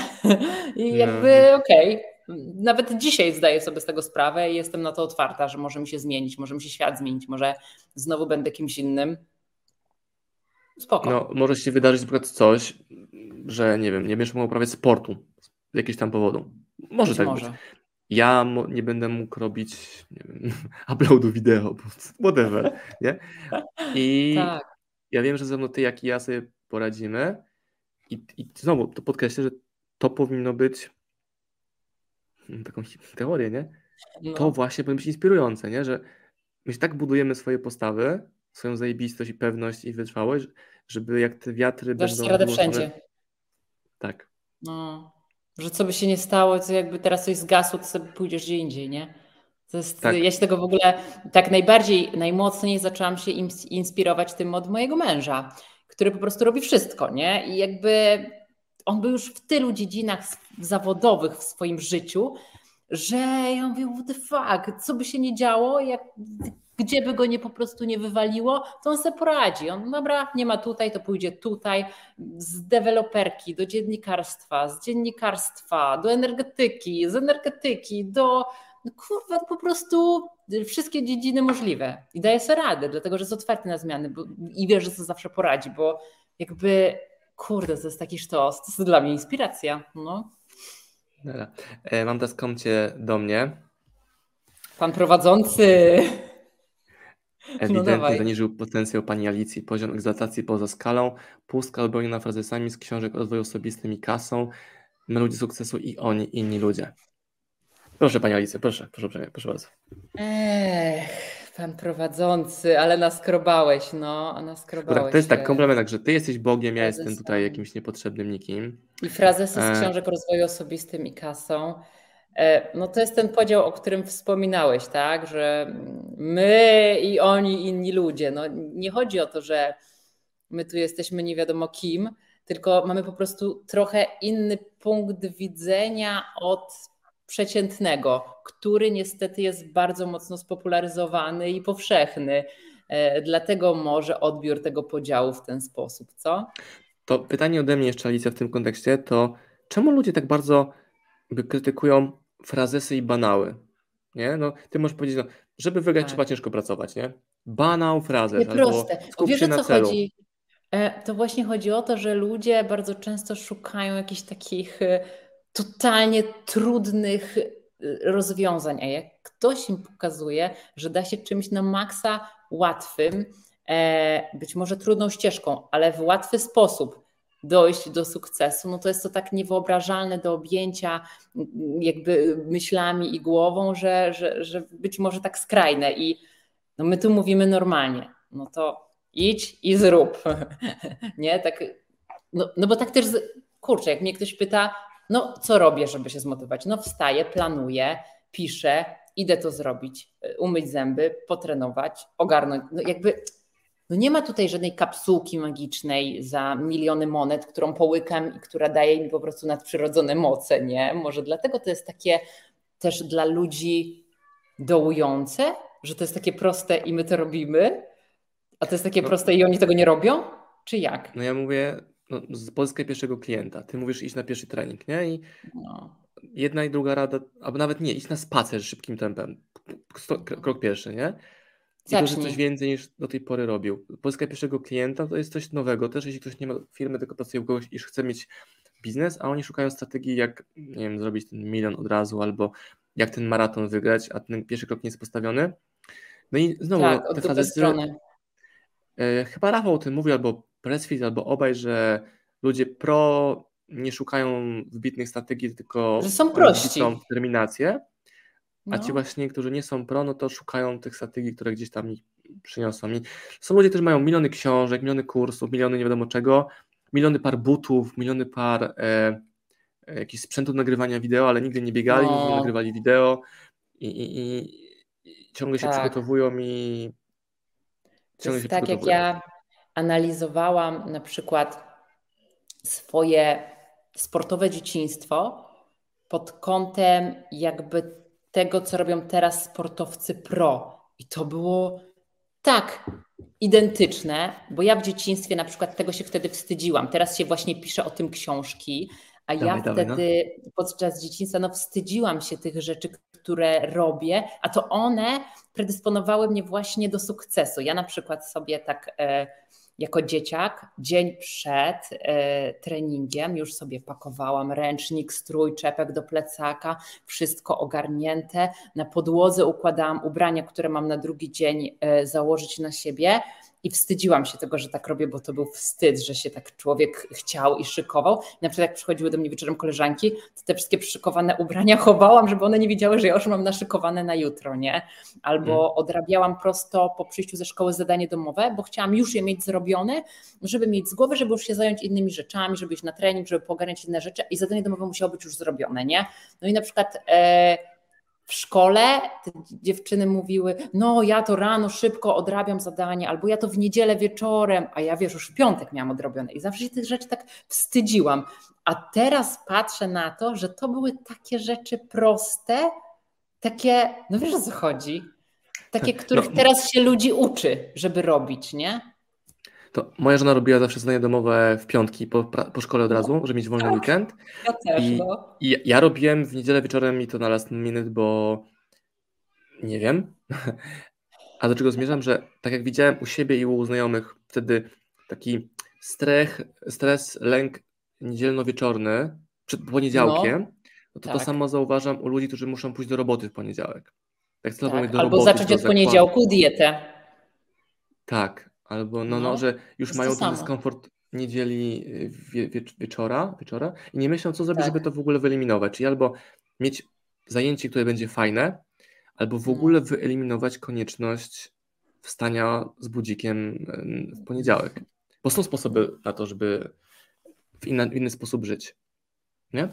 I no. jakby okej, okay. nawet dzisiaj zdaję sobie z tego sprawę i jestem na to otwarta, że może mi się zmienić, może mi się świat zmienić, może znowu będę kimś innym. Spoko. No, może się wydarzyć na przykład coś, że nie wiem, nie będziesz mógł uprawiać sportu z jakiegoś tam powodu. Może być tak może. być ja nie będę mógł robić nie wiem, uploadu wideo, whatever, nie? I tak. ja wiem, że ze mną ty, jak i ja sobie poradzimy i, i znowu to podkreślę, że to powinno być taką teorię, nie? No. To właśnie powinno być inspirujące, nie? Że my się tak budujemy swoje postawy, swoją zajebistość i pewność i wytrwałość, żeby jak te wiatry Dasz będą... radę wszędzie. Tak. No, że co by się nie stało, co jakby teraz coś zgasło, to sobie pójdziesz gdzie indziej, nie? To jest, tak. Ja się tego w ogóle tak najbardziej, najmocniej zaczęłam się inspirować tym od mojego męża, który po prostu robi wszystko, nie? I jakby on był już w tylu dziedzinach zawodowych w swoim życiu, że ja mówię, what the fuck, co by się nie działo, jak gdzie by go nie po prostu nie wywaliło, to on sobie poradzi. On, dobra, nie ma tutaj, to pójdzie tutaj, z deweloperki do dziennikarstwa, z dziennikarstwa do energetyki, z energetyki do, no kurwa, po prostu wszystkie dziedziny możliwe. I daje sobie radę, dlatego że jest otwarty na zmiany bo, i wie, że to zawsze poradzi, bo jakby, kurde, to jest taki sztos, to jest dla mnie inspiracja. No. Dobra. E, mam teraz komcie do mnie. Pan prowadzący. Ewidentnie no zaniżył potencjał pani Alicji, poziom egzaltacji poza skalą, pustka odbroniona frazesami z książek o rozwoju osobistym i kasą, my ludzie sukcesu i oni, inni ludzie. Proszę pani Alicja, proszę, proszę, proszę bardzo. Ech, pan prowadzący, ale naskrobałeś, no, naskrobałeś. Tak, to jest tak komplement, że ty jesteś Bogiem, ja jestem tutaj jakimś niepotrzebnym nikim. I frazesy z e. książek o rozwoju osobistym i kasą. E, no to jest ten podział, o którym wspominałeś, tak, że my i oni, inni ludzie. No nie chodzi o to, że my tu jesteśmy nie wiadomo kim, tylko mamy po prostu trochę inny punkt widzenia od przeciętnego, który niestety jest bardzo mocno spopularyzowany i powszechny. e, dlatego może odbiór tego podziału w ten sposób, co? To pytanie ode mnie jeszcze, Alicja, w tym kontekście, to czemu ludzie tak bardzo krytykują frazesy i banały? Nie? No, ty możesz powiedzieć, no, żeby wygrać tak. trzeba ciężko pracować, nie? Banał, frazes, nie proste. Wiesz, o co celu. chodzi? E, to właśnie chodzi o to, że ludzie bardzo często szukają jakichś takich e, totalnie trudnych e, rozwiązań, a jak ktoś im pokazuje, że da się czymś na maksa łatwym, być może trudną ścieżką, ale w łatwy sposób dojść do sukcesu, no to jest to tak niewyobrażalne do objęcia jakby myślami i głową, że, że, że być może tak skrajne i no my tu mówimy normalnie, no to idź i zrób, nie, tak, no, no bo tak też, kurczę, jak mnie ktoś pyta, no co robię, żeby się zmotywować, no wstaję, planuję, piszę, idę to zrobić, umyć zęby, potrenować, ogarnąć, no jakby no nie ma tutaj żadnej kapsułki magicznej za miliony monet, którą połykam i która daje mi po prostu nadprzyrodzone moce, nie? Może dlatego to jest takie też dla ludzi dołujące, że to jest takie proste i my to robimy, a to jest takie no. proste i oni tego nie robią? Czy jak? No ja mówię, no, pozyskaj pierwszego klienta. Ty mówisz iść na pierwszy trening, nie? I no. jedna i druga rada, albo nawet nie, iść na spacer szybkim tempem. Krok pierwszy, nie? I że coś więcej niż do tej pory robił. Pozyskaj pierwszego klienta to jest coś nowego. Też jeśli ktoś nie ma firmy, tylko pracuje u kogoś i chce mieć biznes, a oni szukają strategii, jak nie wiem, zrobić ten milion od razu, albo jak ten maraton wygrać, a ten pierwszy krok nie jest postawiony. No i znowu tak, te strony. E, chyba Rafał o tym mówił, albo Pressfit, albo obaj, że ludzie pro nie szukają wybitnych strategii, tylko że są prości. determinację. A ci no. właśnie, którzy nie są pro, no to szukają tych strategii, które gdzieś tam przyniosą. I są ludzie, którzy mają miliony książek, miliony kursów, miliony nie wiadomo czego, miliony par butów, miliony par e, e, jakichś sprzętów nagrywania wideo, ale nigdy nie biegali, no. nigdy nie nagrywali wideo i, i, i, i ciągle tak. się przygotowują i ciągle się tak jak ja analizowałam na przykład swoje sportowe dzieciństwo pod kątem jakby tego, co robią teraz sportowcy pro. I to było tak identyczne, bo ja w dzieciństwie na przykład tego się wtedy wstydziłam. Teraz się właśnie pisze o tym książki, a dawaj, ja dawaj, wtedy no. podczas dzieciństwa no, wstydziłam się tych rzeczy, które robię, a to one predysponowały mnie właśnie do sukcesu. Ja na przykład sobie tak. E, jako dzieciak, dzień przed e, treningiem, już sobie pakowałam ręcznik, strój, czepek do plecaka, wszystko ogarnięte. Na podłodze układałam ubrania, które mam na drugi dzień e, założyć na siebie i wstydziłam się tego, że tak robię, bo to był wstyd, że się tak człowiek chciał i szykował. I na przykład jak przychodziły do mnie wieczorem koleżanki, to te wszystkie przyszykowane ubrania chowałam, żeby one nie wiedziały, że ja już mam naszykowane na jutro, nie? Albo hmm. odrabiałam prosto po przyjściu ze szkoły zadanie domowe, bo chciałam już je mieć zrobione, żeby mieć z głowy, żeby już się zająć innymi rzeczami, żeby iść na trening, żeby pogarniać inne rzeczy i zadanie domowe musiało być już zrobione, nie? No i na przykład... E, w szkole te dziewczyny mówiły, no ja to rano szybko odrabiam zadanie, albo ja to w niedzielę wieczorem, a ja wiesz, już w piątek miałam odrobione i zawsze się tych rzeczy tak wstydziłam. A teraz patrzę na to, że to były takie rzeczy proste, takie, no wiesz o co chodzi, takie, tak, których no. teraz się ludzi uczy, żeby robić, nie? To moja żona robiła zawsze zadania domowe w piątki po, po szkole od razu, żeby mieć wolny tak, weekend. Ja też, I, no. I ja robiłem w niedzielę wieczorem i to na last minute, bo nie wiem. A do czego zmierzam, że tak jak widziałem u siebie i u znajomych wtedy taki strech, stres, lęk niedzielno-wieczorny przed poniedziałkiem, no, no to tak. to samo zauważam u ludzi, którzy muszą pójść do roboty w poniedziałek. Tak, tak. do Albo roboty, zacząć od poniedziałku dietę. Tak, Albo no, no, no że już mają ten dyskomfort niedzieli y, wie, wie, wieczora, wieczora i nie myślą, co zrobić, tak. żeby to w ogóle wyeliminować. Czyli albo mieć zajęcie, które będzie fajne, albo w mhm. ogóle wyeliminować konieczność wstania z budzikiem y, w poniedziałek. Bo są sposoby na to, żeby w inny, w inny sposób żyć. Nie?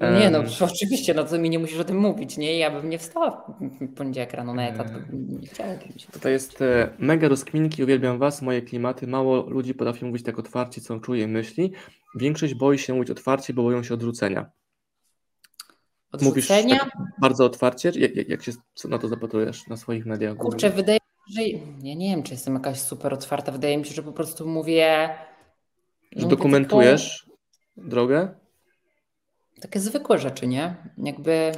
No nie, no oczywiście, no to mi nie musisz o tym mówić, nie? Ja bym nie wstała w poniedziałek rano na etat, nie chciałem. To jest e, mega rozkminki, uwielbiam Was, moje klimaty. Mało ludzi potrafi mówić tak otwarcie, co czuje i myśli. Większość boi się mówić otwarcie, bo boją się odrzucenia. Odrzucenia? Mówisz tak bardzo otwarcie? Jak, jak się na to zapatrujesz na swoich mediach? Kurczę, wydaje mi się, że ja nie wiem, czy jestem jakaś super otwarta. Wydaje mi się, że po prostu mówię. Że mówię dokumentujesz drogę? Takie zwykłe rzeczy, nie? Jakby.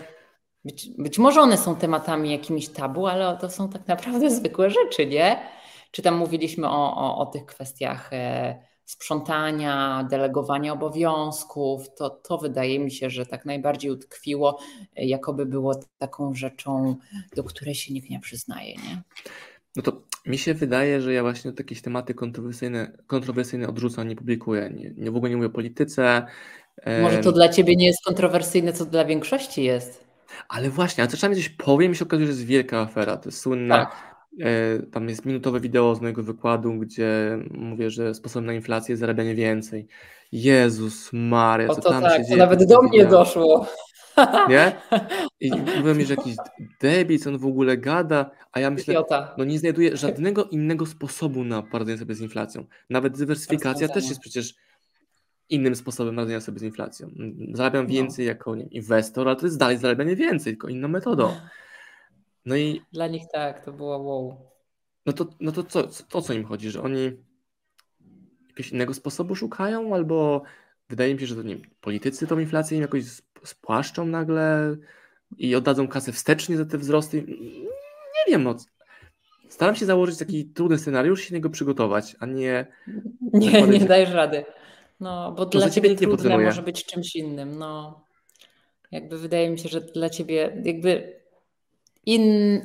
Być, być może one są tematami jakimiś tabu, ale to są tak naprawdę zwykłe rzeczy, nie? Czy tam mówiliśmy o, o, o tych kwestiach e, sprzątania, delegowania obowiązków, to, to wydaje mi się, że tak najbardziej utkwiło, e, jakoby było taką rzeczą, do której się nikt nie przyznaje. Nie? No to mi się wydaje, że ja właśnie jakieś tematy kontrowersyjne, kontrowersyjne odrzucam, nie publikuję. Nie, nie, w ogóle nie mówię o polityce. Może to dla ciebie nie jest kontrowersyjne, co dla większości jest. Ale właśnie, a czasami coś powiem i się okazuje, że jest wielka afera. To jest słynne. Tak. E, tam jest minutowe wideo z mojego wykładu, gdzie mówię, że sposobem na inflację jest zarabianie więcej. Jezus Maria, co tam tak, się dzieje? To nawet do mnie doszło. Nie? I mówią mi, że jakiś debil, co on w ogóle gada, a ja myślę, no nie znajduję żadnego innego sposobu na poradzenie sobie z inflacją. Nawet dywersyfikacja też jest przecież innym sposobem radzenia sobie z inflacją. Zarabiam no. więcej jako nie, inwestor, ale to jest dalej zarabianie więcej, tylko inną metodą. No i. Dla nich tak, to było wow. No to, no to co, o co im chodzi? Że oni jakiegoś innego sposobu szukają, albo wydaje mi się, że to nie politycy tą inflację im jakoś spłaszczą nagle i oddadzą kasę wstecznie za te wzrosty. Nie wiem, no. Staram się założyć taki trudny scenariusz i się niego przygotować, a nie. Nie, nie dajesz rady. No, bo to dla ciebie trudne może być czymś innym. No, jakby wydaje mi się, że dla ciebie jakby in,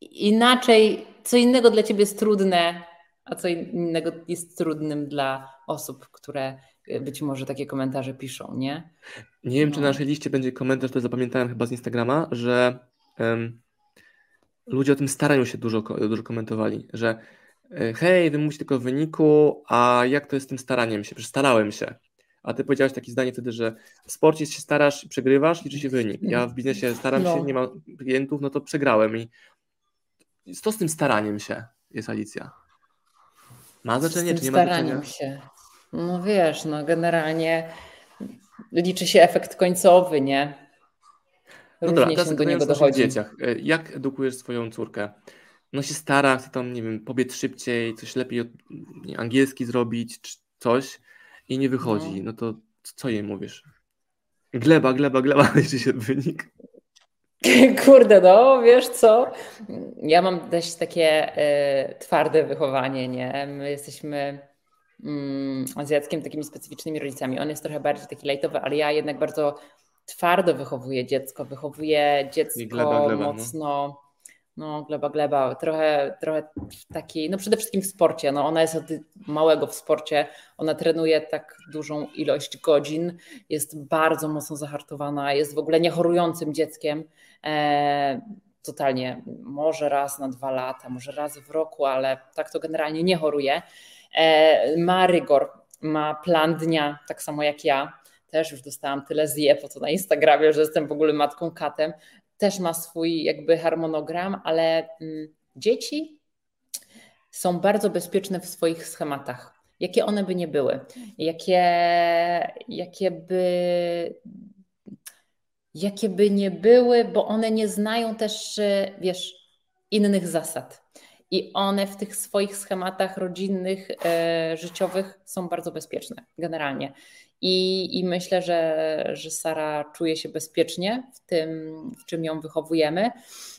inaczej, co innego dla ciebie jest trudne, a co innego jest trudnym dla osób, które y, być może takie komentarze piszą, nie? Nie wiem, no. czy na naszej liście będzie komentarz, to zapamiętałem chyba z Instagrama, że um, ludzie o tym starają się dużo, dużo komentowali, że hej, wy mówicie tylko o wyniku, a jak to jest z tym staraniem się? Przecież starałem się. A ty powiedziałeś takie zdanie wtedy, że w sporcie się starasz i przegrywasz, liczy się wynik. Ja w biznesie staram no. się, nie mam klientów, no to przegrałem i co z tym staraniem się jest Alicja? Ma znaczenie, czy nie ma znaczenia? się. No wiesz, no generalnie liczy się efekt końcowy, nie? Różnie no dobra, teraz do niego dochodzi. dzieciach. E, jak edukujesz swoją córkę? No się stara, chce tam, nie wiem, pobiec szybciej, coś lepiej nie, angielski zrobić, czy coś i nie wychodzi, no, no to co jej mówisz? Gleba, gleba, gleba, liczy się wynik. Kurde, no wiesz co? Ja mam dość takie y, twarde wychowanie, nie? My jesteśmy mm, z Jackiem takimi specyficznymi rodzicami. On jest trochę bardziej taki lejtowy, ale ja jednak bardzo twardo wychowuję dziecko. Wychowuję dziecko gleba, gleba, no. mocno. No no, gleba, gleba, trochę, trochę taki, no przede wszystkim w sporcie. No, ona jest od małego w sporcie, ona trenuje tak dużą ilość godzin, jest bardzo mocno zahartowana, jest w ogóle niechorującym dzieckiem. E, totalnie, może raz na dwa lata, może raz w roku, ale tak to generalnie nie choruje. E, ma rygor, ma plan dnia, tak samo jak ja. Też już dostałam tyle zje po to na Instagramie, że jestem w ogóle matką katem, też ma swój jakby harmonogram, ale mm, dzieci są bardzo bezpieczne w swoich schematach. Jakie one by nie były, jakie, jakie by jakie by nie były, bo one nie znają też, wiesz, innych zasad. I one w tych swoich schematach rodzinnych, e, życiowych są bardzo bezpieczne generalnie. I, i myślę, że, że Sara czuje się bezpiecznie w tym, w czym ją wychowujemy.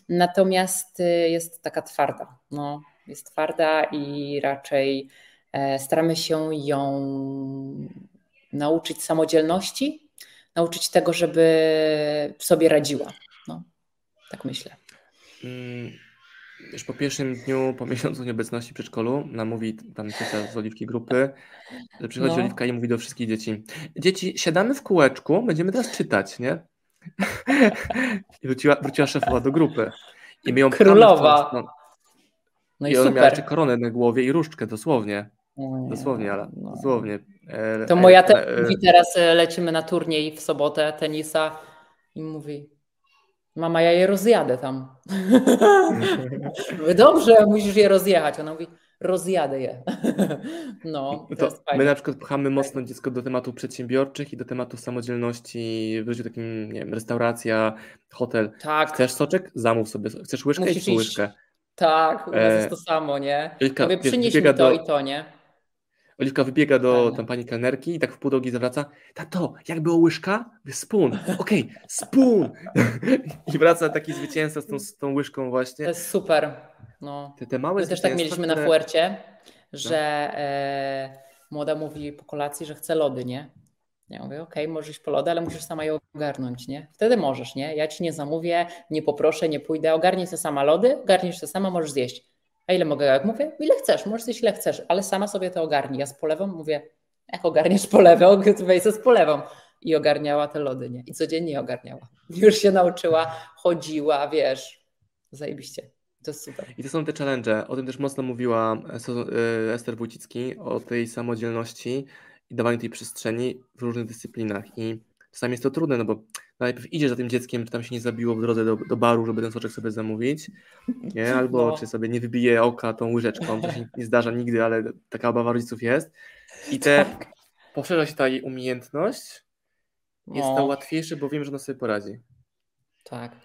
Natomiast y, jest taka twarda. No, jest twarda i raczej e, staramy się ją nauczyć samodzielności, nauczyć tego, żeby sobie radziła. No, tak myślę. Mm, już po pierwszym dniu, po miesiącu nieobecności w przedszkolu, nam mówi tam ciocia z Oliwki grupy, że przychodzi no. Oliwka i mówi do wszystkich dzieci, dzieci, siadamy w kółeczku, będziemy teraz czytać, nie? I wróciła, wróciła szefowa do grupy. I my ją Królowa. no. no i, I ona super. miała jeszcze koronę na głowie i różdżkę, dosłownie. Dosłownie, ale no. dosłownie. E, to moja e, te e, mówi teraz lecimy na turniej w sobotę tenisa i mówi Mama, ja je rozjadę tam. Dobrze, musisz je rozjechać. Ona mówi, rozjadę je. no, to, to my na przykład pchamy mocno dziecko do tematów przedsiębiorczych i do tematu samodzielności w życiu takim, nie wiem, restauracja, hotel. Tak. Chcesz soczek? Zamów sobie. Chcesz łyżkę? Musisz Idź łyżkę. Tak, u nas jest to samo, nie? Oliwka, Mówię, przynieś mi to do- i to, nie? Oliwka wybiega do tam pani kelnerki i tak w pół drogi zawraca. Tato, jak było łyżka? Spoon. Okej, spoon. I wraca taki zwycięzca z tą, z tą łyżką To właśnie. jest super. No. Te, te małe My też tak mieliśmy na które- Fuercie, że e, młoda mówi po kolacji, że chce lody, nie? Ja mówię, okej, możesz iść po lody, ale musisz sama je ogarnąć, nie? Wtedy możesz, nie? Ja ci nie zamówię, nie poproszę, nie pójdę, ogarnij sobie sama lody, ogarniesz sobie sama, możesz zjeść. A ile mogę? Jak mówię, ile chcesz, możesz zjeść ile chcesz, ale sama sobie to ogarnij. Ja z polewą mówię, jak ogarniesz polewę, weź z polewą. I ogarniała te lody, nie? I codziennie ogarniała. Już się nauczyła, chodziła, wiesz, zajebiście. To jest super. I to są te challenge. O tym też mocno mówiła Eso- e, Ester Wójcicki, o tej samodzielności i dawaniu tej przestrzeni w różnych dyscyplinach. I czasami jest to trudne, no bo najpierw idziesz za tym dzieckiem, czy tam się nie zabiło w drodze do, do baru, żeby ten soczek sobie zamówić, nie? albo No. czy sobie nie wybije oka tą łyżeczką, to się nie zdarza nigdy, ale taka obawa rodziców jest. I te, Tak. poszerza się ta jej umiejętność, jest No, to łatwiejsze, bo wiem, że ona sobie poradzi. Tak,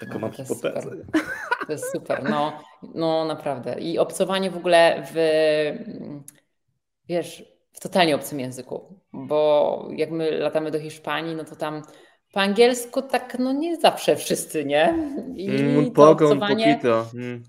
Taką No, mam hipotezę. to jest super. No, no naprawdę. I obcowanie w ogóle w, mm, wiesz, w totalnie obcym języku, bo jak my latamy do Hiszpanii, no to tam po angielsku tak, no nie zawsze wszyscy, nie? I Mm, to obcowanie. Mm.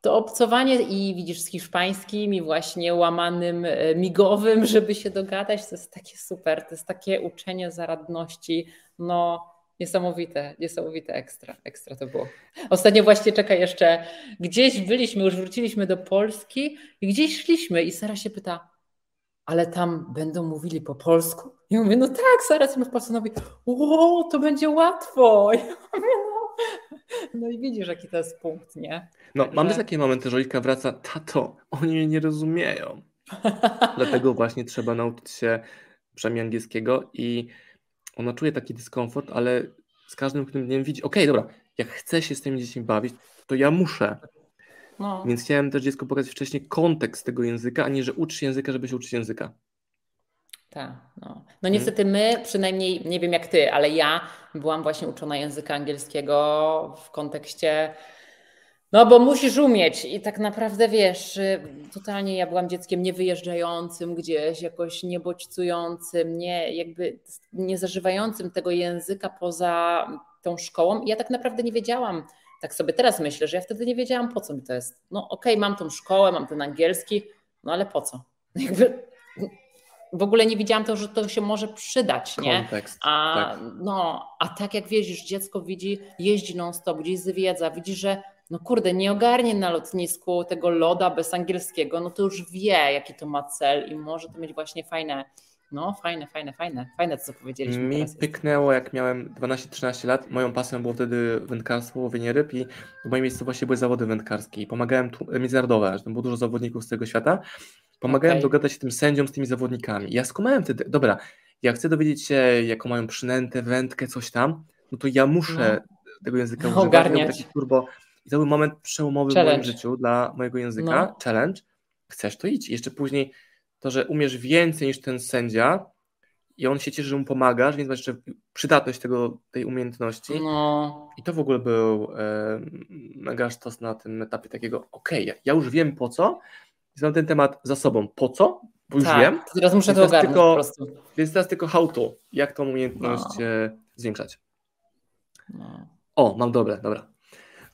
to obcowanie i widzisz z hiszpańskim i właśnie łamanym e, migowym, żeby się dogadać, to jest takie super, to jest takie uczenie zaradności, no niesamowite, niesamowite ekstra, ekstra to było. Ostatnio właśnie, czekaj jeszcze, gdzieś byliśmy, już wróciliśmy do Polski i gdzieś szliśmy i Sara się pyta, ale tam będą mówili po polsku? Ja mówię, no tak, Sara sobie w Polsce mówi, o, to będzie łatwo. Ja mówię, no. no i widzisz, jaki to jest punkt, nie? No, Także- mam też takie momenty, że Olika wraca, tato, oni mnie nie rozumieją. Dlatego właśnie trzeba nauczyć się przynajmniej angielskiego i ona czuje taki dyskomfort, ale z każdym dniem widzi, okej, dobra, jak chcę się z tymi dziećmi bawić, to ja muszę. No. Więc chciałem też dziecku pokazać wcześniej kontekst tego języka, a nie, że się języka, żeby się uczyć języka. Tak, no. no niestety my, przynajmniej nie wiem jak ty, ale ja byłam właśnie uczona języka angielskiego w kontekście, no bo musisz umieć i tak naprawdę wiesz, totalnie ja byłam dzieckiem niewyjeżdżającym gdzieś, jakoś niebodźcującym, nie, jakby nie zażywającym tego języka poza tą szkołą i ja tak naprawdę nie wiedziałam, tak sobie teraz myślę, że ja wtedy nie wiedziałam po co mi to jest. No okej, mam tą szkołę, mam ten angielski, no ale po co? Jakby w ogóle nie widziałam to, że to się może przydać, nie? Kontekst. A, tak. no, a tak jak wiesz, dziecko widzi, jeździ non-stop, gdzieś zwiedza, widzi, że no kurde, nie ogarnie na lotnisku tego loda bez angielskiego, no to już wie, jaki to ma cel i może to mieć właśnie fajne, no fajne, fajne, fajne, fajne co powiedzieliśmy Mi pyknęło, jak miałem 12-13 lat. Moją pasją było wtedy wędkarstwo, łowienie ryb i w mojej miejscowości były zawody wędkarskie i pomagałem tu, międzynarodowe, że tam było dużo zawodników z tego świata. Pomagałem Okej. dogadać się tym sędziom z tymi zawodnikami. Ja skumałem wtedy, dobra, jak chcę dowiedzieć się, jaką mają przynętę, wędkę, coś tam, no to ja muszę tego języka No, używać. ogarniać. Ja taki turbo. I to był moment przełomowy w moim Challenge. życiu dla mojego języka. No. Challenge. Chcesz, to idź. I jeszcze później to, że umiesz więcej niż ten sędzia i on się cieszy, że mu pomagasz, więc masz jeszcze przydatność tego, tej umiejętności. No, I to w ogóle był e, mega sztos na tym etapie takiego, okej, ja- ja już wiem po co, znam ten temat za sobą. Po co? Bo już tak, wiem, teraz muszę to ogarnąć tylko- po prostu. więc teraz tylko how to, jak tą umiejętność No. e, zwiększać. No. O, mam dobre, dobra.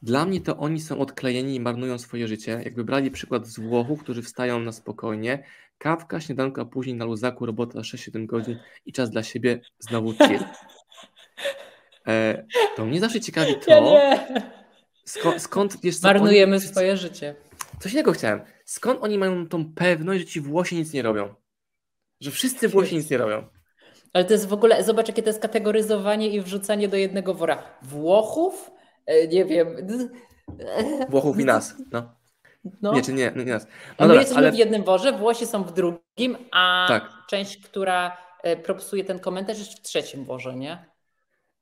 Dla mnie to oni są odklejeni i marnują swoje życie. Jakby brali przykład z Włochów, którzy wstają na spokojnie, kawka, śniadanko, a później na luzaku robota 6-7 godzin i czas dla siebie, znowu chill. E, to mnie zawsze ciekawi to, Ja skąd, skąd wiesz co, Marnujemy oni, swoje życie. Coś innego chciałem. Skąd oni mają tą pewność, że ci Włosi nic nie robią? Że wszyscy Włosi nic nie robią. Ale to jest w ogóle, zobacz, jakie to jest kategoryzowanie i wrzucanie do jednego wora. Włochów? E, Nie wiem. Włochów i nas. No. No. Nie, czy nie, nie nas. No my dobra, jesteśmy ale w jednym worze, Włosi są w drugim, a Tak. część, która e, propsuje ten komentarz, jest w trzecim worze, nie?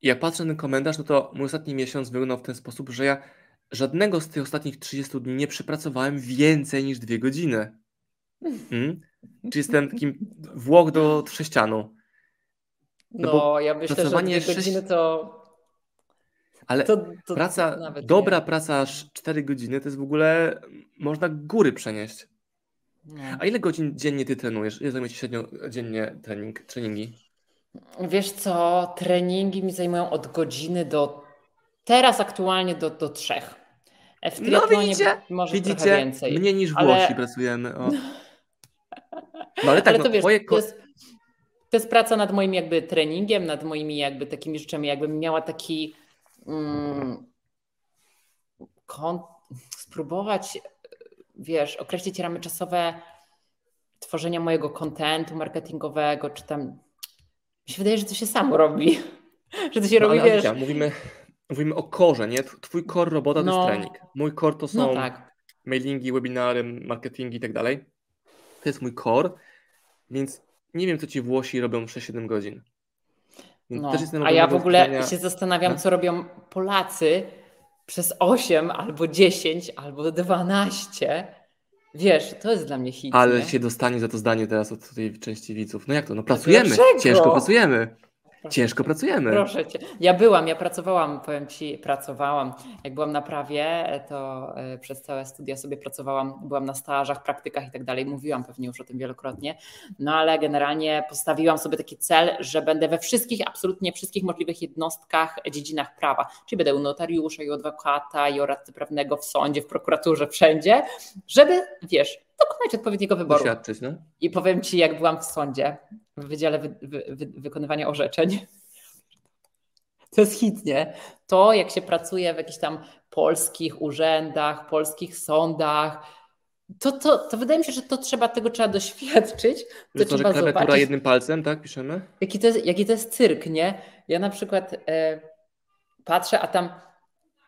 jak patrzę na ten komentarz, no to mój ostatni miesiąc wyglądał w ten sposób, że ja żadnego z tych ostatnich 30 dni nie przepracowałem więcej niż dwie godziny. Mm? Czy jestem takim Włoch do sześcianu. No, bo ja myślę, że dwie sześć- godziny to... Ale to, to praca, dobra nie. praca aż 4 godziny to jest w ogóle, można góry przenieść. No. A ile godzin dziennie ty trenujesz? Ile zajmuje ci średnio dziennie trening, treningi? Wiesz co, treningi mi zajmują od godziny do teraz aktualnie do, do trzech. W no widzicie, może widzicie więcej. mniej niż Włosi ale... pracujemy. O. No ale tak, ale to no, wiesz, twoje... to, jest, to jest praca nad moim jakby treningiem, nad moimi jakby takimi rzeczami, jakbym miała taki mm, spróbować, wiesz, określić ramy czasowe tworzenia mojego kontentu marketingowego, czy tam mi się wydaje, że to się samo robi. że to się no, robi, wiesz... mówimy, mówimy o korze, nie? Twój core robota no, to jest no. trening. Mój core to no są no tak. mailingi, webinary, marketingi i tak dalej. To jest mój core, więc nie wiem, co ci Włosi robią 6-7 godzin. No, a ja w ogóle się zastanawiam, no? co robią Polacy przez 8 albo 10 albo 12. Wiesz, to jest dla mnie hit. Ale nie? się dostanie za to zdanie teraz od tej części widzów. No jak to? No pracujemy, ciężko pracujemy. Ciężko pracujemy. Proszę cię. Ja byłam, ja pracowałam, powiem ci, pracowałam. Jak byłam na prawie, to e, przez całe studia sobie pracowałam, byłam na stażach, praktykach i tak dalej. Mówiłam pewnie już o tym wielokrotnie. No ale generalnie postawiłam sobie taki cel, że będę we wszystkich, absolutnie wszystkich możliwych jednostkach, dziedzinach prawa. Czyli będę u notariusza i u adwokata i u radcy prawnego w sądzie, w prokuraturze, wszędzie, żeby, wiesz, dokonać odpowiedniego wyboru. Doświadczyć, no? I powiem Ci, jak byłam w sądzie, w Wydziale wy, wy, wy, Wykonywania Orzeczeń, to jest hit, nie? To, jak się pracuje w jakichś tam polskich urzędach, polskich sądach, to, to, to wydaje mi się, że to trzeba, tego trzeba doświadczyć. To, to trzeba że zobaczyć, jednym palcem, tak? Piszemy? Jaki to jest, jaki to jest cyrk, nie? Ja na przykład e, patrzę, a tam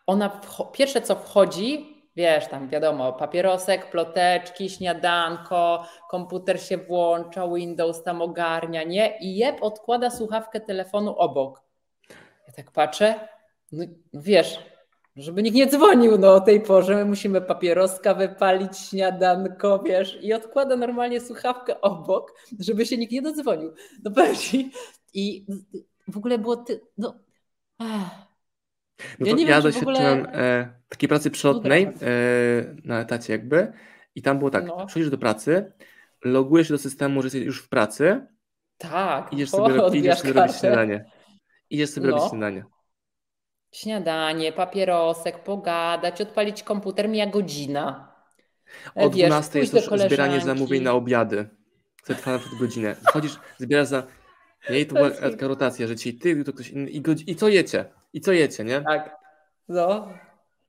ona, pierwsze co wchodzi, Wiesz, tam wiadomo, papierosek, ploteczki, śniadanko, komputer się włącza, Windows tam ogarnia, nie? I jeb odkłada słuchawkę telefonu obok. Ja tak patrzę, no wiesz, żeby nikt nie dzwonił no, o tej porze, my musimy papieroska wypalić, śniadanko, wiesz, i odkłada normalnie słuchawkę obok, żeby się nikt nie dodzwonił. No pewnie. I w ogóle było ty, no, ach no ja, to ja doświadczyłem ogóle... e, takiej pracy przelotnej e, na etacie jakby i tam było tak, no. przychodzisz do pracy, logujesz się do systemu, że jesteś już w pracy tak, idziesz sobie, o, idziesz sobie robić śniadanie. Idziesz sobie no. robić śniadanie. Śniadanie, papierosek, pogadać, odpalić komputer, mija godzina. O 12 jest już zbieranie zamówień na obiady. To trwa na przykład godzinę. Wchodzisz, zbierasz za... Nie, to była taka rotacja, że ci ty, to ktoś inny i, godzi... i co jecie? I co jecie, nie? Tak. No.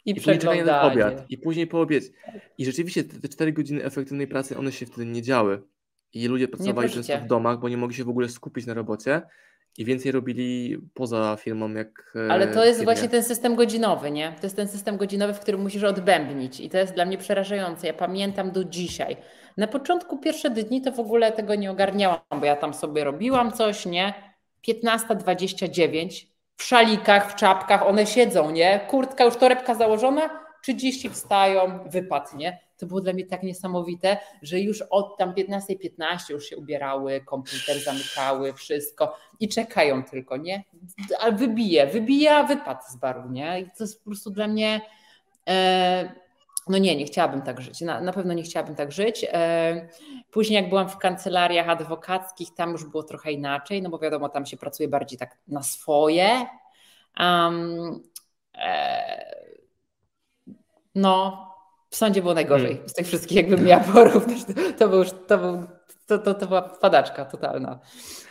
I, I na obiad. I później po obiad. I rzeczywiście te cztery godziny efektywnej pracy, one się wtedy nie działy. I ludzie pracowali często w domach, bo nie mogli się w ogóle skupić na robocie i więcej robili poza firmą jak. E, Ale to jest właśnie ten system godzinowy, nie? To jest ten system godzinowy, w którym musisz odbębnić i to jest dla mnie przerażające. Ja pamiętam do dzisiaj. Na początku pierwsze dni to w ogóle tego nie ogarniałam, bo ja tam sobie robiłam coś, nie? 15.29 w szalikach, w czapkach, one siedzą, nie? Kurtka już torebka założona, 30 wstają, wypadnie. To było dla mnie tak niesamowite, że już od tam 15.15 .15 już się ubierały, komputer zamykały, wszystko i czekają tylko, nie? Ale wybije, wybija, wypad z baru, nie? I to jest po prostu dla mnie. E, no nie, nie chciałabym tak żyć. Na, na pewno nie chciałabym tak żyć. E, później, jak byłam w kancelariach adwokackich, tam już było trochę inaczej, no bo wiadomo, tam się pracuje bardziej tak na swoje. Um, e, no, w sądzie było najgorzej hmm. z tych wszystkich, jakbym miała porównać. To, był, to, był, to, to, to była padaczka totalna.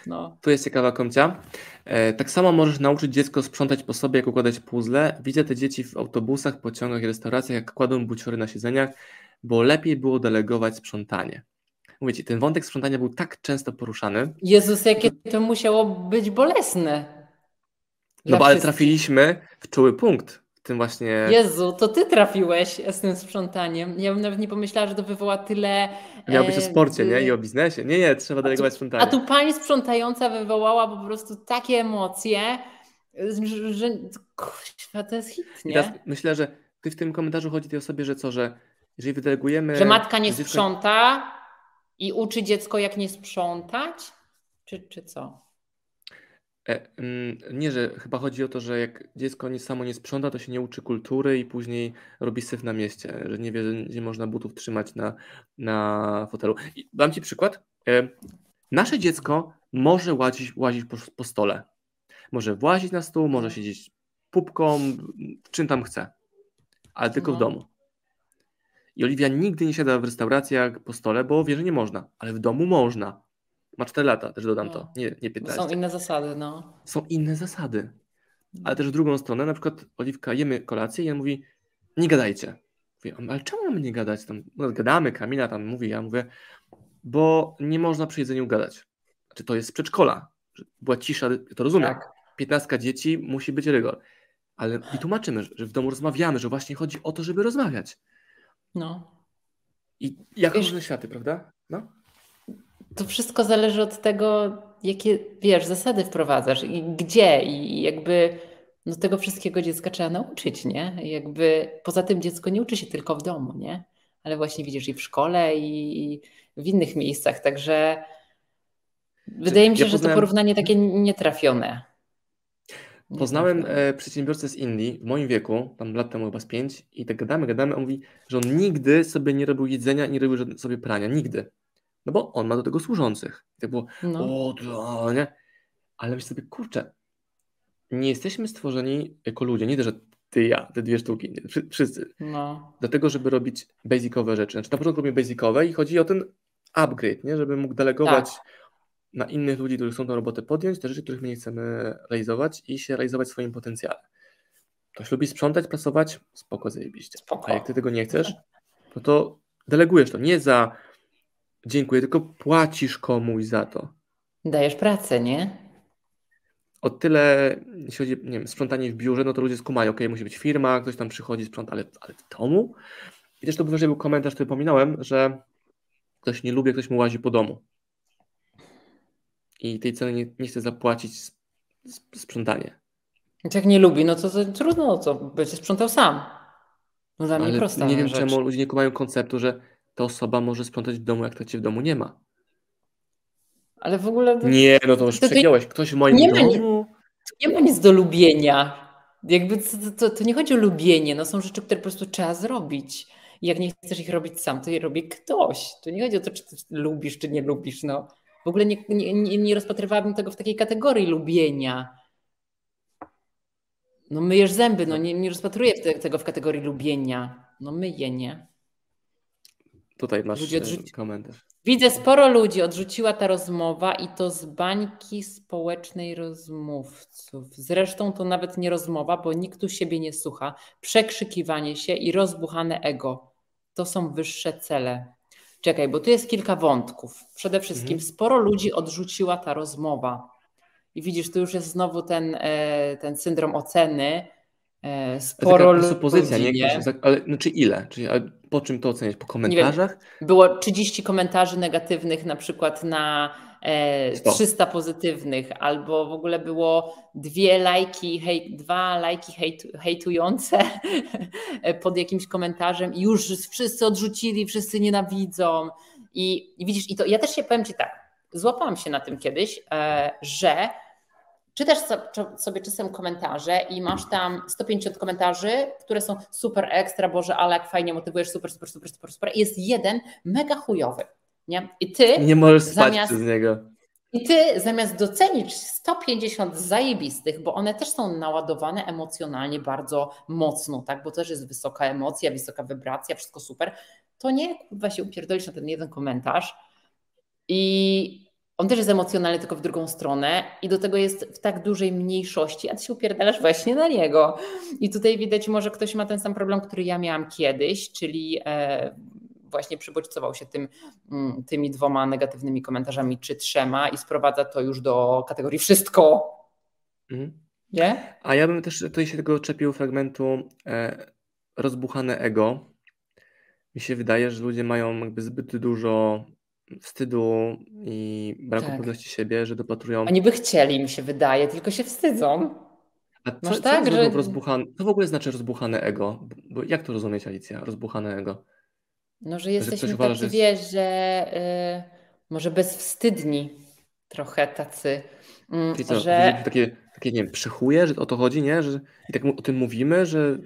No. Tu jest ciekawa komcia. E, tak samo możesz nauczyć dziecko sprzątać po sobie, jak układać puzzle. Widzę te dzieci w autobusach, pociągach i restauracjach, jak kładą buciory na siedzeniach, bo lepiej było delegować sprzątanie. Mówię ci, ten wątek sprzątania był tak często poruszany. Jezus, jakie to musiało być bolesne. No bo ale trafiliśmy w czuły punkt tym właśnie. Jezu, to ty trafiłeś z tym sprzątaniem. Ja bym nawet nie pomyślała, że to wywoła tyle. Miał być o sporcie, nie? I o biznesie. Nie, nie, trzeba delegować sprzątanie. A tu pani sprzątająca wywołała po prostu takie emocje, że, kurwa, to jest hit, nie? Myślę, że ty w tym komentarzu chodzi tej osobie, że co, że jeżeli wydelegujemy. Że matka nie sprząta i uczy dziecko, jak nie sprzątać? Czy, czy co? E, mm, nie, że chyba chodzi o to, że jak dziecko nie samo nie sprząta, to się nie uczy kultury i później robi syf na mieście, że nie wie, gdzie można butów trzymać na, na fotelu. I dam Ci przykład. E, nasze dziecko może łazić, łazić po, po stole. Może włazić na stół, może siedzieć pupką, czym tam chce, ale tylko w No. domu. I Oliwia nigdy nie siada w restauracjach po stole, bo wie, że nie można, ale w domu można. Ma 4 lata, też dodam No. to, nie, nie Bo 15. są inne zasady, no. Są inne zasady. Ale też w drugą stronę, na przykład Oliwka, jemy kolację i on mówi, nie gadajcie. Mówię, ale czemu mamy nie gadać? Tam, no, gadamy, Kamila tam mówi, ja mówię, bo nie można przy jedzeniu gadać. Znaczy to jest z przedszkola. Była cisza, to rozumiem. Tak. 15 dzieci musi być rygor. Ale i tłumaczymy, że- że w domu rozmawiamy, że właśnie chodzi o to, żeby rozmawiać. No. I jak Wiesz- różne światy, prawda? No. To wszystko zależy od tego, jakie, wiesz, zasady wprowadzasz i gdzie i jakby no tego wszystkiego dziecka trzeba nauczyć, nie? Jakby poza tym dziecko nie uczy się tylko w domu, nie? Ale właśnie widzisz i w szkole i w innych miejscach, także wydaje mi się, ja że to poznałem- porównanie takie nietrafione. Poznałem Nietrafione. e, przedsiębiorcę z Indii w moim wieku, tam lat temu chyba z pięć, i tak gadamy, gadamy, on mówi, że on nigdy sobie nie robił jedzenia, nie robił sobie prania, nigdy. No bo on ma do tego służących. I tak było, No. o, to, nie? Ale myślę sobie, kurczę, nie jesteśmy stworzeni jako ludzie, nie to, że ty, ja, te dwie sztuki, nie, wszy- wszyscy, No. do tego, żeby robić basicowe rzeczy. Znaczy na początku robimy basicowe i chodzi o ten upgrade, nie? żeby mógł delegować Tak. na innych ludzi, którzy chcą tę robotę podjąć, te rzeczy, których my nie chcemy realizować i się realizować w swoim potencjale. Ktoś lubi sprzątać, pracować, spoko, zajebiście. Spoko. A jak ty tego nie chcesz, no to delegujesz to. Nie za dziękuję, tylko płacisz komuś za to. Dajesz pracę, nie? O tyle, jeśli chodzi nie wiem, sprzątanie w biurze, no to ludzie skumają, ok, musi być firma, ktoś tam przychodzi, sprząta, ale, ale w domu? I też to wyżej był komentarz, który pominąłem, że ktoś nie lubi, jak ktoś mu łazi po domu. I tej ceny nie, nie chce zapłacić sprzątanie. Jak nie lubi, no to, to trudno, to będzie sprzątał sam. No dla mnie Ale prosta nie wiem, rzecz. czemu ludzie nie kumają konceptu, że ta osoba może sprzątać w domu, jak to cię w domu nie ma. Ale w ogóle Nie, no to już To przegiąłeś. Ktoś w moim nie ma nic- domu... nie ma nic do lubienia. Jakby to, to, to nie chodzi o lubienie, no są rzeczy, które po prostu trzeba zrobić. I jak nie chcesz ich robić sam, to je robi ktoś. To nie chodzi o to, czy lubisz, czy nie lubisz. No. W ogóle nie, nie, nie, nie rozpatrywałabym tego w takiej kategorii lubienia. No myjesz zęby, no nie, nie rozpatruję te, tego w kategorii lubienia. No myję, nie? Tutaj masz Ludzie odrzuci- komentarz. Widzę, sporo ludzi odrzuciła ta rozmowa i to z bańki społecznej rozmówców. Zresztą to nawet nie rozmowa, bo nikt tu siebie nie słucha. Przekrzykiwanie się i rozbuchane ego. To są wyższe cele. Czekaj, bo tu jest kilka wątków. Przede wszystkim Mhm. sporo ludzi odrzuciła ta rozmowa. I widzisz, tu już jest znowu ten, e, ten syndrom oceny. E, Sporo taka supozycja, ludzi, nie? Ale znaczy ile? Czyli po czym to oceniać? Po komentarzach? Było 30 komentarzy negatywnych, na przykład na e, Sto. 300 pozytywnych, albo w ogóle było dwie lajki, hej, dwa lajki hejt, hejtujące pod jakimś komentarzem i już wszyscy odrzucili, wszyscy nienawidzą. I, i widzisz, i to ja też się powiem Ci tak, złapałam się na tym kiedyś, e, że czytasz sobie czasem komentarze i masz tam 150 komentarzy, które są super ekstra, Boże, ale jak fajnie motywujesz, super, super, super, super, super. I Jest jeden mega chujowy, nie? I ty, Nie możesz spać Zamiast- przez niego. i ty zamiast docenić 150 zajebistych, bo one też są naładowane emocjonalnie bardzo mocno, tak? Bo też jest wysoka emocja, wysoka wibracja, wszystko super, to nie kurwa się upierdolisz na ten jeden komentarz i on też jest emocjonalny, tylko w drugą stronę i do tego jest w tak dużej mniejszości, a ty się upierdalasz właśnie na niego. I tutaj widać, może ktoś ma ten sam problem, który ja miałam kiedyś, czyli e, właśnie przybodźcował się tym, mm, tymi dwoma negatywnymi komentarzami czy trzema i sprowadza to już do kategorii wszystko. Mhm. Nie? A ja bym też tutaj się tego czepił fragmentu e, rozbuchane ego. Mi się wydaje, że ludzie mają jakby zbyt dużo wstydu i braku Tak. pewności siebie, że dopatrują. Oni by chcieli, mi się wydaje, tylko się wstydzą. A co, masz co, tak, jest że- że... rozbuchane, co w ogóle znaczy rozbuchane ego? Bo- jak to rozumieć, Alicja? Rozbuchane ego. No, że jesteśmy uważa, tacy, że jest- wiesz, że y, może bezwstydni. trochę tacy, Czyli co, że... takie, takie, nie wiem, przychuje, że o to chodzi, nie? Że, I tak o tym mówimy, że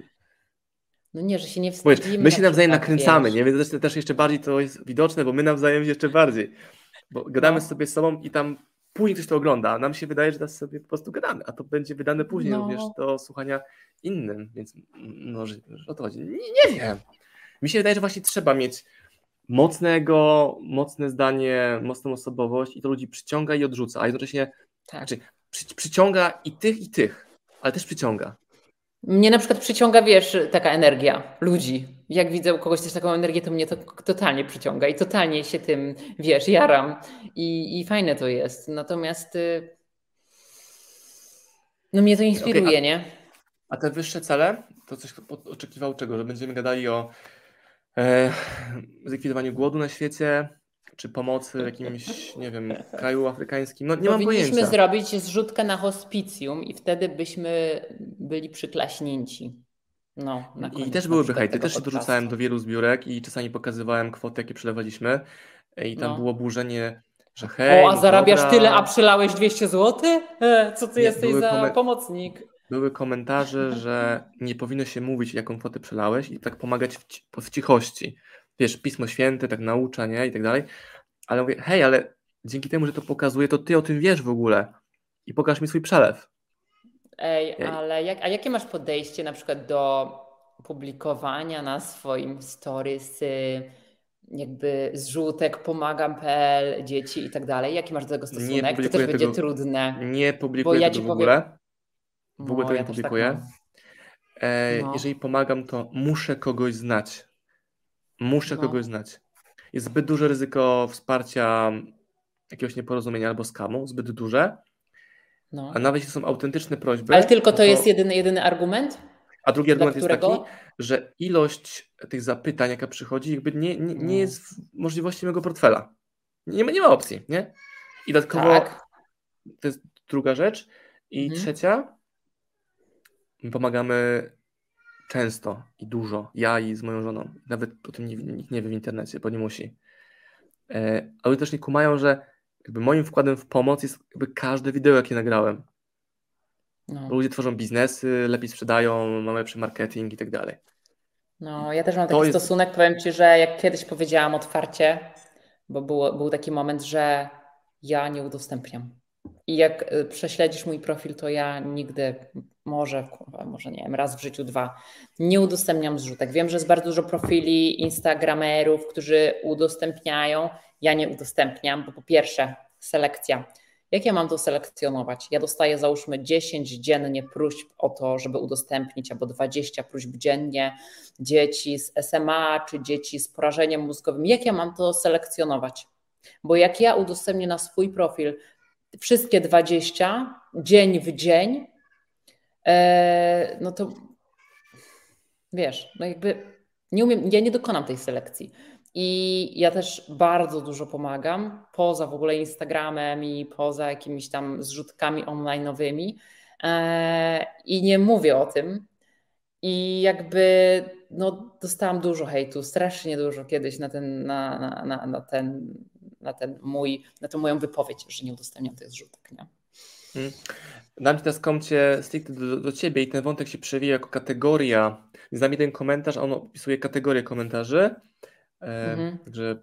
no nie, że się nie wstydzimy. my się nawzajem nakręcamy, wiesz. nie? Więc też, też jeszcze bardziej to jest widoczne, bo my nawzajem jeszcze bardziej. Bo gadamy No. sobie z sobą i tam później ktoś to ogląda, a nam się wydaje, że teraz sobie po prostu gadamy, a to będzie wydane później No. również do słuchania innym, więc no, że, że o to chodzi. Nie, nie wiem. Mi się wydaje, że właśnie trzeba mieć mocnego, mocne zdanie, mocną osobowość i to ludzi przyciąga i odrzuca, a jednocześnie Tak. znaczy, przy, przyciąga i tych, i tych, ale też przyciąga. Mnie na przykład przyciąga, wiesz, taka energia ludzi. Jak widzę u kogoś też taką energię, to mnie to totalnie przyciąga i totalnie się tym, wiesz, jaram. I, i fajne to jest. Natomiast y, no mnie to inspiruje, Okej, a- nie? A te wyższe cele, to coś oczekiwał czego? Że będziemy gadali o e, zlikwidowaniu głodu na świecie, czy pomocy w jakimś, nie wiem, kraju afrykańskim? No nie mam Powinniśmy pojęcia. zrobić zrzutkę na hospicjum i wtedy byśmy byli przyklaśnięci. No, I też byłyby hejty. Też się podcastu. dorzucałem do wielu zbiórek i czasami pokazywałem kwoty, jakie przelewaliśmy. I tam No. było burzenie, że hej, O, a no zarabiasz dobra. tyle, a przylałeś 200 zł? E, co ty Nie, jesteś za pomocnik? Były komentarze, że nie powinno się mówić, jaką kwotę przelałeś i tak pomagać w, w cichości. Wiesz, Pismo Święte tak naucza, nie? I tak dalej. Ale mówię, hej, ale dzięki temu, że to pokazuje, to ty o tym wiesz w ogóle. I pokaż mi swój przelew. Ej, Ej. ale jak, a jakie masz podejście na przykład do publikowania na swoim stories jakby zrzutek pomagam.pl, dzieci i tak dalej? Jaki masz do tego stosunek? To też będzie trudne. Nie publikuję ja tego w powiem- ogóle. W ogóle No, tego ja nie tak publikuję. mam. E, No. Jeżeli pomagam, to muszę kogoś znać. Muszę No. kogoś znać. Jest zbyt duże ryzyko wsparcia jakiegoś nieporozumienia albo skamu, zbyt duże. No. A nawet jeśli są autentyczne prośby. Ale tylko no to jest jedyny, jedyny argument? A drugi argument jest taki, że ilość tych zapytań, jaka przychodzi, jakby nie, nie, No. nie jest w możliwości mojego portfela. Nie ma, nie ma opcji, nie? I dodatkowo Tak. to jest druga rzecz. I Mhm. trzecia, my pomagamy często i dużo, ja i z moją żoną. Nawet o tym nie, nikt nie wie w internecie, bo nie musi. Ale też nie kumają, że jakby moim wkładem w pomoc jest jakby każde wideo, jakie nagrałem. No. Bo ludzie tworzą biznesy, lepiej sprzedają, mamy lepszy marketing i tak dalej. No, ja też mam To taki jest- stosunek, powiem Ci, że jak kiedyś powiedziałam otwarcie, bo było, był taki moment, że ja nie udostępniam. I jak y, prześledzisz mój profil, to ja nigdy, może, kurwa, może nie wiem, raz w życiu, dwa, nie udostępniam zrzutek. Wiem, że jest bardzo dużo profili instagramerów, którzy udostępniają. Ja nie udostępniam, bo po pierwsze, selekcja. Jak ja mam to selekcjonować? Ja dostaję załóżmy 10 dziennie próśb o to, żeby udostępnić, albo 20 próśb dziennie dzieci z SMA czy dzieci z porażeniem mózgowym. Jak ja mam to selekcjonować? Bo jak ja udostępnię na swój profil wszystkie 20 dzień w dzień, e, no to wiesz, no jakby nie umiem, ja nie dokonam tej selekcji. I ja też bardzo dużo pomagam, poza w ogóle Instagramem i poza jakimiś tam zrzutkami online'owymi. E, I nie mówię o tym. I jakby no, dostałam dużo hejtu, strasznie dużo kiedyś na ten, na, na, na, na ten, na ten mój, na tę moją wypowiedź, że nie udostępniam tych zrzutek. Nie? Dam ci teraz komcie stricte do, do ciebie i ten wątek się przewija jako kategoria. Dam jeden komentarz, a on opisuje kategorię komentarzy. E, Mhm. Także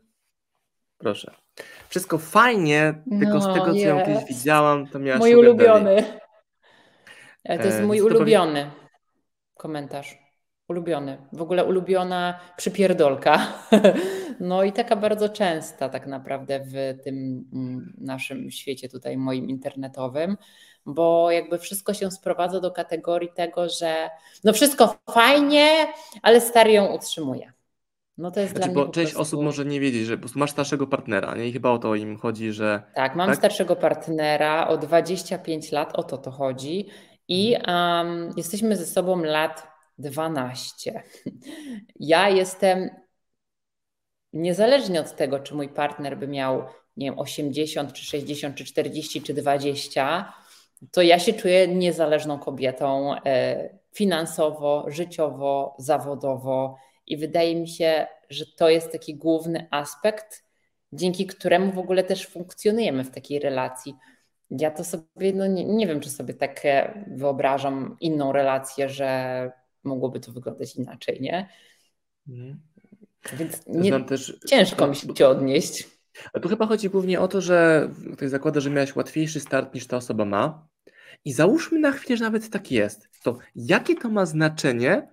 proszę. Wszystko fajnie, tylko z No, tego, co ja kiedyś widziałam, to miała Mój ulubiony. Ale to jest E, mój powie- ulubiony komentarz. Ulubiony. W ogóle ulubiona przypierdolka. No i taka bardzo częsta tak naprawdę w tym mm, naszym świecie tutaj moim internetowym, bo jakby wszystko się sprowadza do kategorii tego, że no wszystko fajnie, ale stary ją utrzymuje. No to jest Znaczy, dla mnie bo część prostu... osób może nie wiedzieć, że po prostu masz starszego partnera, nie? I chyba o to im chodzi, że Tak, mam Tak? starszego partnera o 25 lat, o to to chodzi. I um, jesteśmy ze sobą lat 12. Ja jestem, niezależnie od tego, czy mój partner by miał, nie wiem, 80, czy 60, czy 40, czy 20, to ja się czuję niezależną kobietą e, finansowo, życiowo, zawodowo. I wydaje mi się, że to jest taki główny aspekt, dzięki któremu w ogóle też funkcjonujemy w takiej relacji. Ja to sobie, no nie, nie wiem, czy sobie tak e, wyobrażam inną relację, że mogłoby to wyglądać inaczej, nie? Mhm. Więc nie, też, ciężko mi się odnieść. A tu chyba chodzi głównie o to, że ktoś zakłada, że miałeś łatwiejszy start niż ta osoba ma. I załóżmy na chwilę, że nawet tak jest. To jakie to ma znaczenie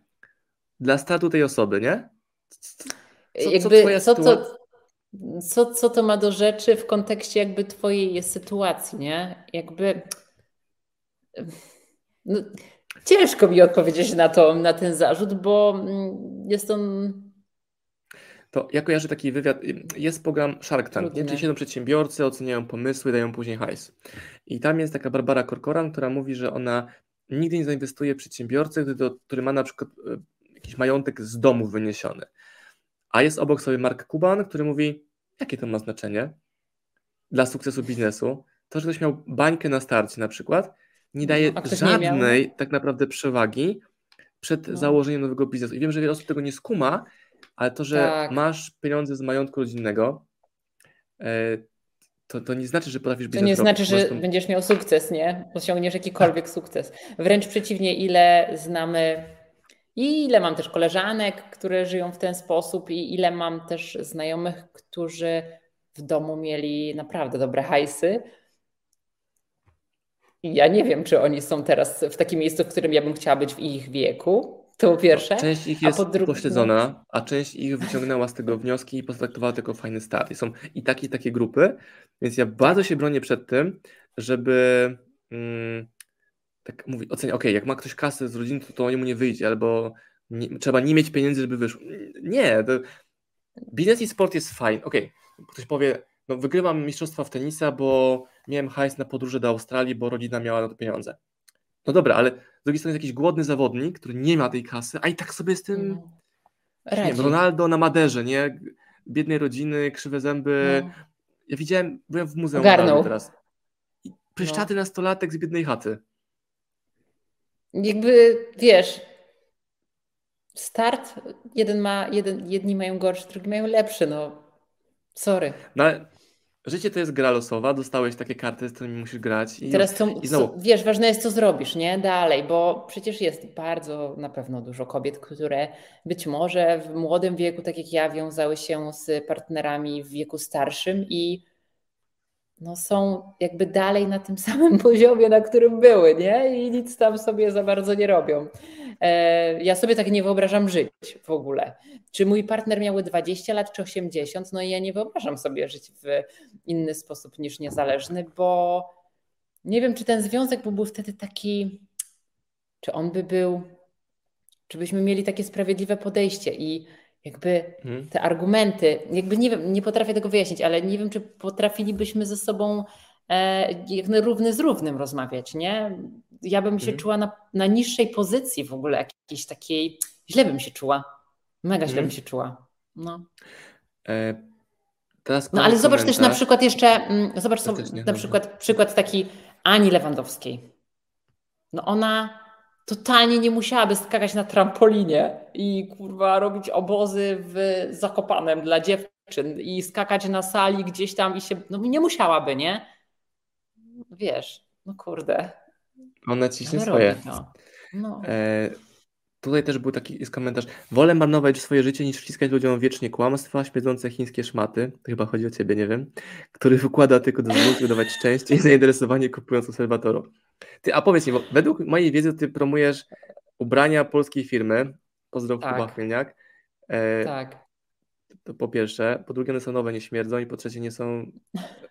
dla startu tej osoby, nie? Co, jakby, co, co, co, co to ma do rzeczy w kontekście jakby twojej sytuacji, nie? Jakby no, ciężko mi odpowiedzieć na to, na ten zarzut, bo jest on to ja kojarzę taki wywiad, jest program Shark Tank, nie? gdzie siedzą przedsiębiorcy, oceniają pomysły, dają później hajs. I tam jest taka Barbara Corcoran, która mówi, że ona nigdy nie zainwestuje w przedsiębiorcę, który, ma na przykład e, jakiś majątek z domu wyniesiony. A jest obok sobie Mark Kuban, który mówi, jakie to ma znaczenie dla sukcesu biznesu. To, że ktoś miał bańkę na starcie na przykład, nie daje żadnej nie tak naprawdę przewagi przed no. założeniem nowego biznesu. I wiem, że wiele osób tego nie skuma, ale to, że tak. masz pieniądze z majątku rodzinnego, e, to, to nie znaczy, że potrafisz być. To nie znaczy, że prostu... będziesz miał sukces, nie? Osiągniesz jakikolwiek sukces. Wręcz przeciwnie, ile znamy i ile mam też koleżanek, które żyją w ten sposób, i ile mam też znajomych, którzy w domu mieli naprawdę dobre hajsy. I ja nie wiem, czy oni są teraz w takim miejscu, w którym ja bym chciała być w ich wieku. To po pierwsze. Część ich jest dru- pośledzona, a część ich wyciągnęła z tego wnioski i potraktowała tylko fajny start. I są i takie, i takie grupy, więc ja bardzo się bronię przed tym, żeby mm, tak mówić, oceniać, ok, jak ma ktoś kasę z rodziny, to, to mu nie wyjdzie, albo nie, trzeba nie mieć pieniędzy, żeby wyszło. Nie, to, biznes i sport jest fajny. Ok, ktoś powie, no wygrywam mistrzostwa w tenisa, bo miałem hajs na podróże do Australii, bo rodzina miała na to pieniądze. No dobra, ale z drugiej strony jest jakiś głodny zawodnik, który nie ma tej kasy, a i tak sobie z tym. Nie wiem, Ronaldo na Maderze, nie? Biednej rodziny, krzywe zęby. No. Ja widziałem, byłem w muzeum Garnął. teraz. I pryszczaty no. nastolatek z biednej chaty. Jakby wiesz, start, jeden ma, jeden, jedni mają gorszy, drugi mają lepszy, no sorry. No, Życie to jest gra losowa, dostałeś takie karty, z którymi musisz grać. I, Teraz i znowu... wiesz, ważne jest, co zrobisz, nie? Dalej, bo przecież jest bardzo na pewno dużo kobiet, które być może w młodym wieku, tak jak ja, wiązały się z partnerami w wieku starszym i no są jakby dalej na tym samym poziomie, na którym były, nie? I nic tam sobie za bardzo nie robią. E, ja sobie tak nie wyobrażam żyć w ogóle. Czy mój partner miałby 20 lat, czy 80? No i ja nie wyobrażam sobie żyć w inny sposób niż niezależny, bo nie wiem, czy ten związek byłby wtedy taki, czy on by był, czy byśmy mieli takie sprawiedliwe podejście i jakby hmm. te argumenty, jakby nie wiem, nie potrafię tego wyjaśnić, ale nie wiem, czy potrafilibyśmy ze sobą e, równy z równym rozmawiać, nie? Ja bym się hmm. czuła na, na niższej pozycji w ogóle, jakiejś takiej, źle bym się czuła, mega źle hmm. bym się czuła. No. E, teraz no ale zobacz też na przykład jeszcze, mm, zobacz sobie na przykład przykład taki Ani Lewandowskiej. No ona totalnie nie musiałaby skakać na trampolinie i kurwa robić obozy w Zakopanem dla dziewczyn i skakać na sali gdzieś tam i się, no nie musiałaby, nie? Wiesz, no kurde. Ona ciśnie swoje. No. E, tutaj też był taki jest komentarz. Wolę marnować swoje życie niż wciskać ludziom wiecznie kłamstwa, śmiedzące chińskie szmaty. To chyba chodzi o ciebie, nie wiem. Który wykłada tylko do złotych dawać szczęście i zainteresowanie kupując obserwatoru. Ty, a powiedz mi, bo według mojej wiedzy ty promujesz ubrania polskiej firmy. Pozdrow tak. Kuba Chmielniak. E, tak. To po pierwsze. Po drugie, one są nowe, nie śmierdzą i po trzecie, nie są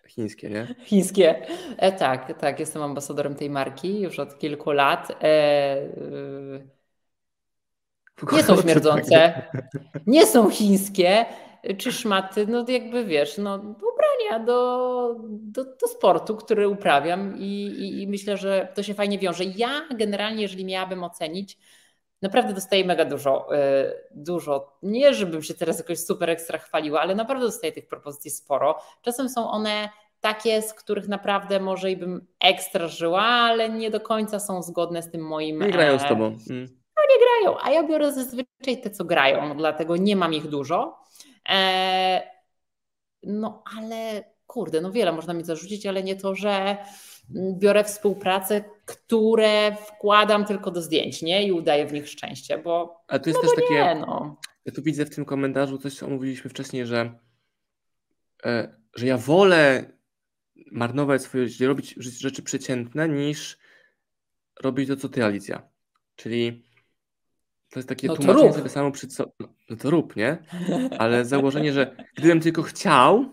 chińskie, nie? Chińskie. E, tak, tak. Jestem ambasadorem tej marki już od kilku lat. E, nie są śmierdzące, nie są chińskie czy szmaty, no jakby wiesz, no ubrania do, do, do sportu, który uprawiam i, i, i, myślę, że to się fajnie wiąże. Ja generalnie, jeżeli miałabym ocenić, naprawdę dostaję mega dużo, y, dużo. Nie, żebym się teraz jakoś super ekstra chwaliła, ale naprawdę dostaję tych propozycji sporo. Czasem są one takie, z których naprawdę może i bym ekstra żyła, ale nie do końca są zgodne z tym moim... Nie grają z e, tobą. Mm. Nie grają, a ja biorę zazwyczaj te, co grają, dlatego nie mam ich dużo. E, no ale kurde, no wiele można mi zarzucić, ale nie to, że biorę współpracę, które wkładam tylko do zdjęć, nie? I udaję w nich szczęście, bo. A to jest no też takie. Nie, no. Ja tu widzę w tym komentarzu coś, co mówiliśmy wcześniej, że, e, że ja wolę marnować swoje życie, robić rzeczy przeciętne, niż robić to, co ty, Alicja. Czyli to jest takie no tłumaczenie sobie samo przed sobą. No to rób, nie? Ale założenie, że gdybym tylko chciał,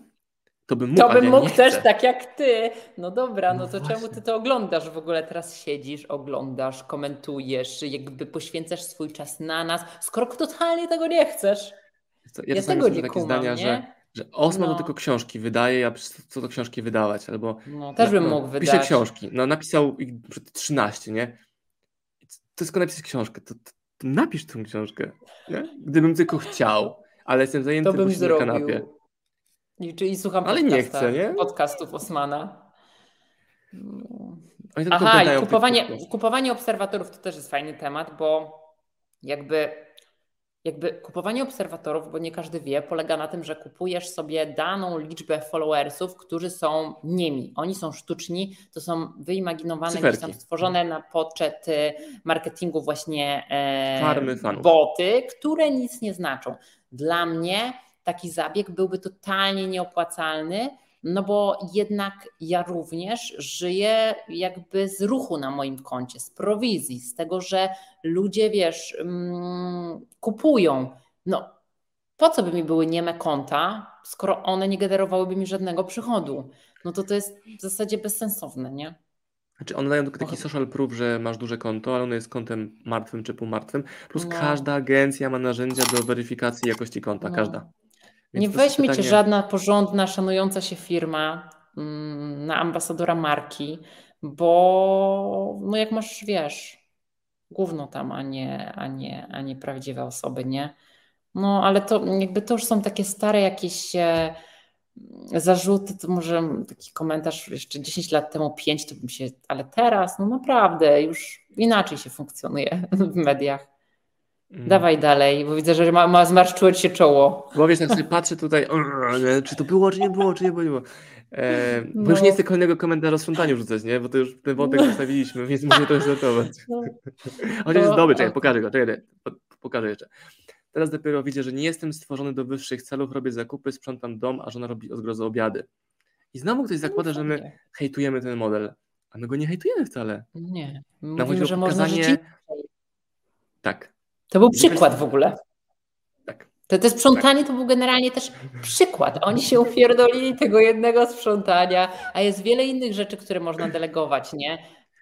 to bym mógł, To bym ja mógł też chcę. tak jak ty. No dobra, no, No to właśnie. czemu ty to oglądasz w ogóle? Teraz siedzisz, oglądasz, komentujesz, jakby poświęcasz swój czas na nas, skoro totalnie tego nie chcesz. To- Ja, czasami tego nie takie kumam, zdania, nie? że, że Osman No. to tylko książki wydaje, ja co to książki wydawać, albo No, też bym no, mógł wydać. Pisze książki, no napisał ich przed 13, nie? To tylko napisać książkę, to, to napisz tę książkę, nie? Gdybym tylko chciał, ale jestem zajęty To bym posiedzę na zrobił. kanapie. I, czyli słucham Ale nie chcę, nie? podcastów Osmana. Aha, i kupowanie, kupowanie obserwatorów to też jest fajny temat, bo jakby, jakby kupowanie obserwatorów, bo nie każdy wie, polega na tym, że kupujesz sobie daną liczbę followersów, którzy są nimi. Oni są sztuczni, to są wyimaginowane, gdzieś tam stworzone na poczet y, marketingu właśnie e, boty, które nic nie znaczą. Dla mnie taki zabieg byłby totalnie nieopłacalny, no bo jednak ja również żyję jakby z ruchu na moim koncie, z prowizji, z tego, że ludzie, wiesz, mm, kupują. No, po co by mi były nieme konta, skoro one nie generowałyby mi żadnego przychodu? No to to jest w zasadzie bezsensowne, nie? Znaczy one dają tylko taki social proof, że masz duże konto, ale ono jest kontem martwym czy półmartwym, plus No. każda agencja ma narzędzia do weryfikacji jakości konta, No. każda. Więc Nie weźmie cię pytanie- żadna porządna, szanująca się firma mm, na ambasadora marki, bo no jak masz, wiesz, gówno tam, a nie, a nie, a nie prawdziwe osoby, nie? No ale to jakby to już są takie stare jakieś e, zarzuty, to może taki komentarz jeszcze 10 lat temu, 5 to bym się, ale teraz no naprawdę już inaczej się funkcjonuje w mediach. Mm. Dawaj dalej, bo widzę, że ma, ma zmarszczyło ci się czoło. Bo wiesz, sobie patrzę tutaj, "Urr, nie, czy to było, czy nie było, czy nie było. E, bo No. już nie chcę kolejnego komentarza o sprzątaniu rzucać, nie? Bo to już ten wątek zostawiliśmy, więc muszę to resetować. No. Chociaż jest No, dobry, czekaj, pokażę go, czekaj, po- pokażę jeszcze. Teraz dopiero widzę, że nie jestem stworzony do wyższych celów, robię zakupy, sprzątam dom, a żona robi od zgrozy obiady. I znowu ktoś zakłada, że my hejtujemy ten model, a my go nie hejtujemy wcale. Nie. Nam Mówimy, o że można pokazanie... inaczej. Tak, To był przykład w ogóle. tak. To, to sprzątanie to był generalnie też przykład. Oni się upierdolili tego jednego sprzątania, a jest wiele innych rzeczy, które można delegować, nie?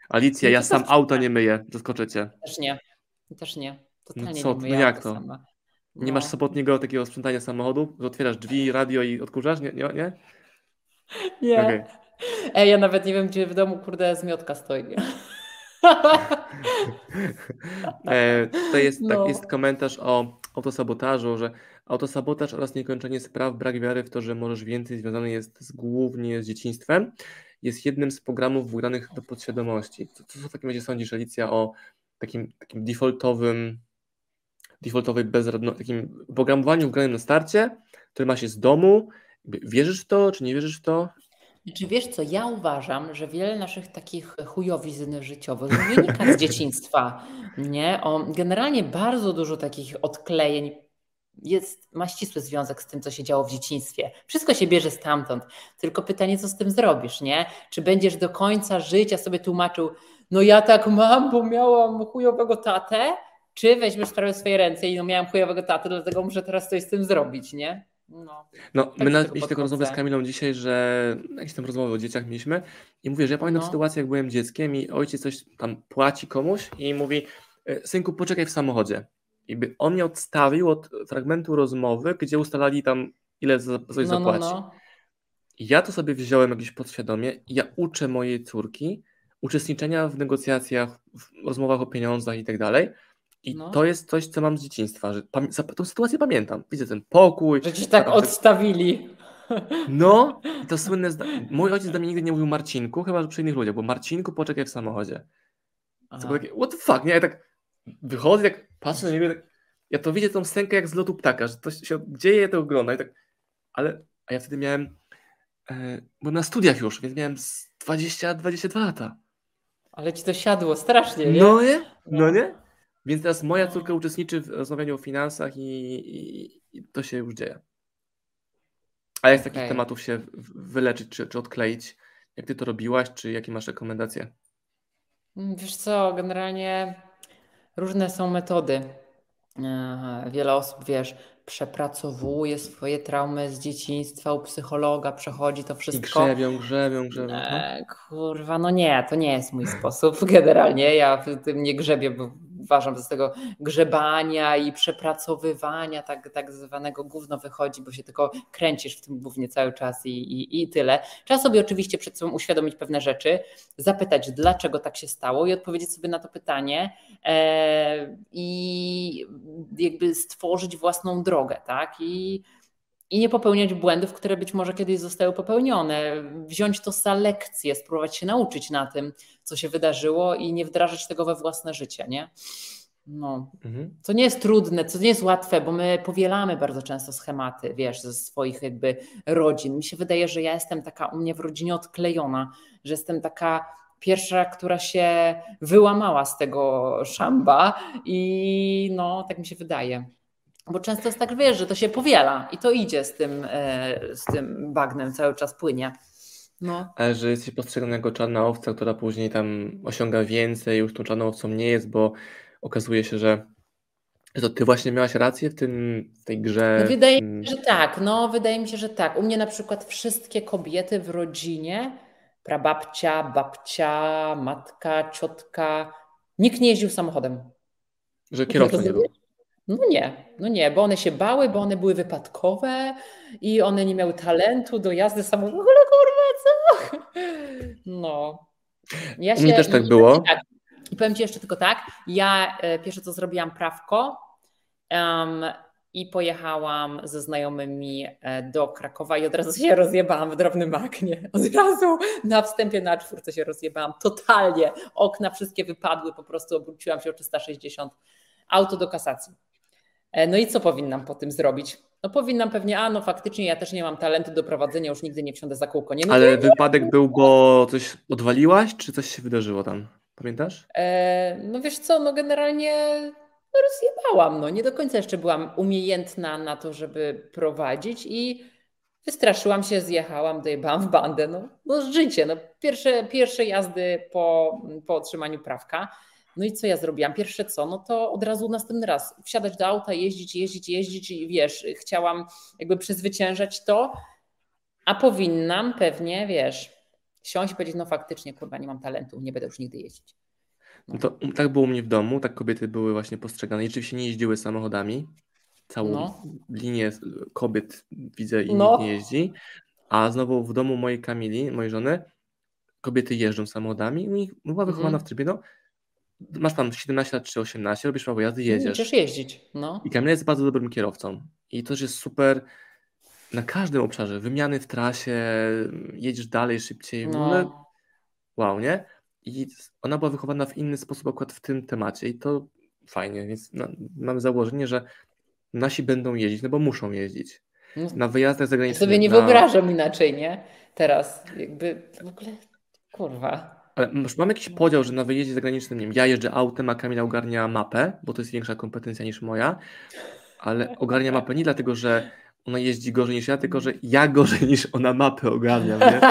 Alicja, No ja sam auto tak. nie myję, zaskoczę cię. Też nie. Też nie. Totalnie co nie myję no jak to? sama. Nie No. masz sobotniego takiego sprzątania samochodu, że otwierasz drzwi, radio i odkurzasz, nie? nie? nie? Nie. Okej. Ej, ja nawet nie wiem, gdzie w domu, kurde, zmiotka stoi. E, tutaj jest, tak, No. jest komentarz o autosabotażu, że autosabotaż oraz niekończenie spraw, brak wiary w to, że możesz więcej, związany jest z, głównie z dzieciństwem, jest jednym z programów wgranych do podświadomości. Co, co w takim razie sądzisz, Alicja, o takim, takim defaultowym, defaultowej bezradności, takim programowaniu wgranym na starcie, które ma się z domu? Wierzysz w to, czy nie wierzysz w to? Czy wiesz co, ja uważam, że wiele naszych takich chujowizn życiowych wynika z dzieciństwa, nie? O, generalnie bardzo dużo takich odklejeń jest, ma ścisły związek z tym, co się działo w dzieciństwie. Wszystko się bierze stamtąd. Tylko pytanie, co z tym zrobisz, nie? Czy będziesz do końca życia sobie tłumaczył, no ja tak mam, bo miałam chujowego tatę, czy weźmiesz sprawę w swoje ręce i no miałam chujowego tatę, dlatego muszę teraz coś z tym zrobić, nie? No. No, Tak my do na, tego mieliśmy taką rozmowę z. Kamilą dzisiaj, że jakieś tam rozmowy o dzieciach mieliśmy i mówię, że ja pamiętam No. sytuację, jak byłem dzieckiem i ojciec coś tam płaci komuś i mówi, "E, synku, poczekaj w samochodzie. I by on mnie odstawił od fragmentu rozmowy, gdzie ustalali tam, ile za coś No, no, zapłaci. no. I ja to sobie wziąłem jakiś podświadomie i ja uczę mojej córki uczestniczenia w negocjacjach, w rozmowach o pieniądzach i tak dalej. I No. to jest coś, co mam z dzieciństwa, że pam- tą sytuację pamiętam. Widzę ten pokój. Że ci tak odstawili. No, to słynne zda... Mój ojciec do mnie nigdy nie mówił Marcinku, chyba że przy innych ludziach, bo Marcinku, poczekaj w samochodzie. To było takie, what the fuck, nie? Ja tak wychodzę, tak patrzę na niego, tak... ja to widzę tą scenkę jak z lotu ptaka, że to się dzieje, ja to oglądam i tak, ale a ja wtedy miałem, e, byłem na studiach już, więc miałem 20-22 lata. Ale ci to siadło strasznie, nie? No nie? No nie? Więc teraz moja córka uczestniczy w rozmawianiu o finansach i, i, i to się już dzieje. A jak z takich Okej. tematów się wyleczyć czy, czy odkleić? Jak ty to robiłaś, czy jakie masz rekomendacje? Wiesz co, generalnie różne są metody. Wiele osób, wiesz, przepracowuje swoje traumy z dzieciństwa u psychologa, przechodzi to I wszystko. grzebią, grzebią, grzebią. No. E, kurwa, no nie, to nie jest mój sposób generalnie. Ja w tym nie grzebię, bo uważam, że z tego grzebania i przepracowywania tak, tak zwanego gówno wychodzi, bo się tylko kręcisz w tym głównie cały czas i, i, i tyle. Trzeba sobie oczywiście przed sobą uświadomić pewne rzeczy, zapytać, dlaczego tak się stało i odpowiedzieć sobie na to pytanie e, i jakby stworzyć własną drogę, tak? I i nie popełniać błędów, które być może kiedyś zostały popełnione. Wziąć to za lekcję, spróbować się nauczyć na tym, co się wydarzyło i nie wdrażać tego we własne życie, nie? No, Mhm. to nie jest trudne, to nie jest łatwe, bo my powielamy bardzo często schematy, wiesz, ze swoich jakby rodzin. Mi się wydaje, że ja jestem taka u mnie w rodzinie odklejona, że jestem taka pierwsza, która się wyłamała z tego szamba i no, tak mi się wydaje. Bo często jest tak, wiesz, że to się powiela i to idzie z tym, e, z tym bagnem, cały czas płynie. No. Ale że jesteś postrzegana jako czarna owca, która później tam osiąga więcej, już tą czarną owcą nie jest, bo okazuje się, że to ty właśnie miałaś rację w tym, w tej grze. No wydaje mi się, że tak. No, wydaje mi się, że tak. U mnie na przykład wszystkie kobiety w rodzinie, prababcia, babcia, matka, ciotka, nikt nie jeździł samochodem. że kierowca nie był. No nie, no nie, bo one się bały, bo one były wypadkowe i one nie miały talentu do jazdy samochodem. Kurwa, co? No. Ja U mnie też tak było. Tak. I powiem Ci jeszcze tylko tak, ja e, pierwsze co zrobiłam prawko em, i pojechałam ze znajomymi e, do Krakowa i od razu się rozjebałam w drobnym aknie. Od razu na wstępie na czwórce się rozjebałam totalnie. Okna wszystkie wypadły, po prostu obróciłam się o 360. Auto do kasacji. E, No i co powinnam po tym zrobić? No powinnam pewnie, a no faktycznie ja też nie mam talentu do prowadzenia, już nigdy nie wsiądę za kółko. Nie, no Ale wypadek był, bo coś odwaliłaś, czy coś się wydarzyło tam? Pamiętasz? E, no wiesz co, no generalnie no rozjebałam, no nie do końca jeszcze byłam umiejętna na to, żeby prowadzić i wystraszyłam się, zjechałam, dojebałam w bandę, no, no życie, no pierwsze, pierwsze jazdy po, po otrzymaniu prawka. No i co ja zrobiłam? Pierwsze co, no to od razu następny raz wsiadać do auta, jeździć, jeździć, jeździć i wiesz, chciałam jakby przezwyciężać to, a powinnam pewnie, wiesz, siąść i powiedzieć, no faktycznie, kurwa, nie mam talentu, nie będę już nigdy jeździć. No to tak było u mnie w domu, tak kobiety były właśnie postrzegane. I rzeczywiście nie jeździły samochodami. Całą No. linię kobiet widzę i No. nikt nie jeździ. A znowu w domu mojej Kamili, mojej żony, kobiety jeżdżą samochodami i była wychowana Mhm. w trybie, no masz tam 17 lat czy 18, robisz prawo jazdy, jedziesz. Będziesz jeździć, no. I Kamila jest bardzo dobrym kierowcą. I to jest super na każdym obszarze. Wymiany w trasie, jedziesz dalej, szybciej. W ogóle no. wow, nie? I ona była wychowana w inny sposób akurat w tym temacie i to fajnie, więc no, mamy założenie, że nasi będą jeździć, no bo muszą jeździć. no. Na wyjazdach Ja zagranicznych. sobie nie na... wyobrażam inaczej, nie? Teraz jakby w ogóle, kurwa. Ale już mam jakiś podział, że na wyjeździe zagranicznym, nie wiem, ja jeżdżę autem, a Kamila ogarnia mapę, bo to jest większa kompetencja niż moja, ale ogarnia mapę nie dlatego, że ona jeździ gorzej niż ja, tylko że ja gorzej niż ona mapę ogarniam, nie?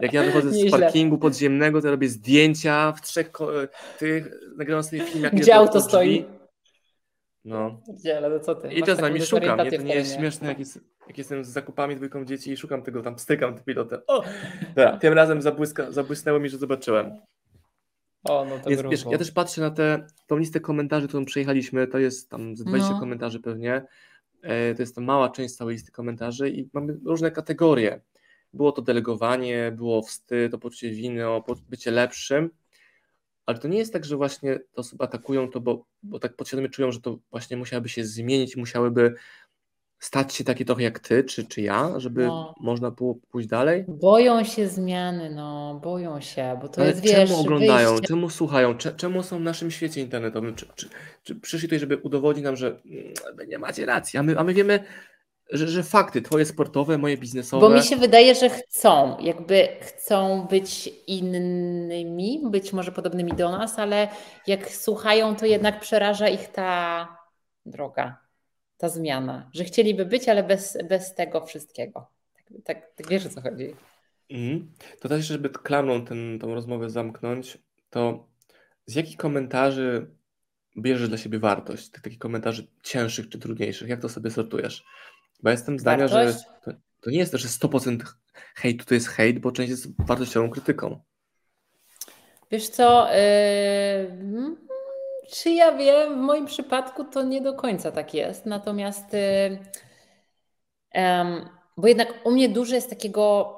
Jak ja wychodzę z Nieźle. parkingu podziemnego, to robię zdjęcia w trzech tych, nagrywam sobie film, jak Gdzie auto stoi? No. Gdzie, ale no co ty? I masz czasami szukam, nie? To nie jest śmieszne, jak, jest, jak jestem z zakupami, dwójką dzieci i szukam tego, tam stykam tym pilotem. O! Dobra, tym razem zabłyska, zabłysnęło mi, że zobaczyłem. O, no to Więc wiesz, ja też patrzę na tę tą listę komentarzy, którą przejechaliśmy, to jest tam z 20 No. komentarzy pewnie. E, To jest ta mała część całej listy komentarzy i mamy różne kategorie. Było to delegowanie, było wstyd, o poczucie winy, o bycie lepszym, ale to nie jest tak, że właśnie te osoby atakują to, bo, bo tak podświadomie czują, że to właśnie musiałyby się zmienić, musiałyby stać się takie trochę jak ty, czy, czy ja, żeby no. można było pójść dalej? Boją się zmiany, no, boją się, bo to Ale jest, czemu wiesz, oglądają, wyjście. czemu słuchają, czemu są w naszym świecie internetowym? Czy, czy, czy przyszli tutaj, żeby udowodnić nam, że mm, nie macie racji, a my, a my wiemy, że, że fakty twoje sportowe, moje biznesowe. Bo mi się wydaje, że chcą, jakby chcą być innymi, być może podobnymi do nas, ale jak słuchają, to jednak przeraża ich ta droga, ta zmiana, że chcieliby być, ale bez, bez tego wszystkiego. Tak, tak, tak wiesz o co chodzi. Mm. To też, żeby klamrą ten, tą rozmowę zamknąć, to z jakich komentarzy bierzesz dla siebie wartość? Tych takich komentarzy cięższych czy trudniejszych? Jak to sobie sortujesz? Bo jestem zdania, Wartość? że to, to, nie jest to, że 100% hejtu to jest hejt, bo część jest wartościową krytyką. Wiesz co, yy, czy ja wiem, w moim przypadku to nie do końca tak jest, natomiast yy, yy, bo jednak u mnie dużo jest takiego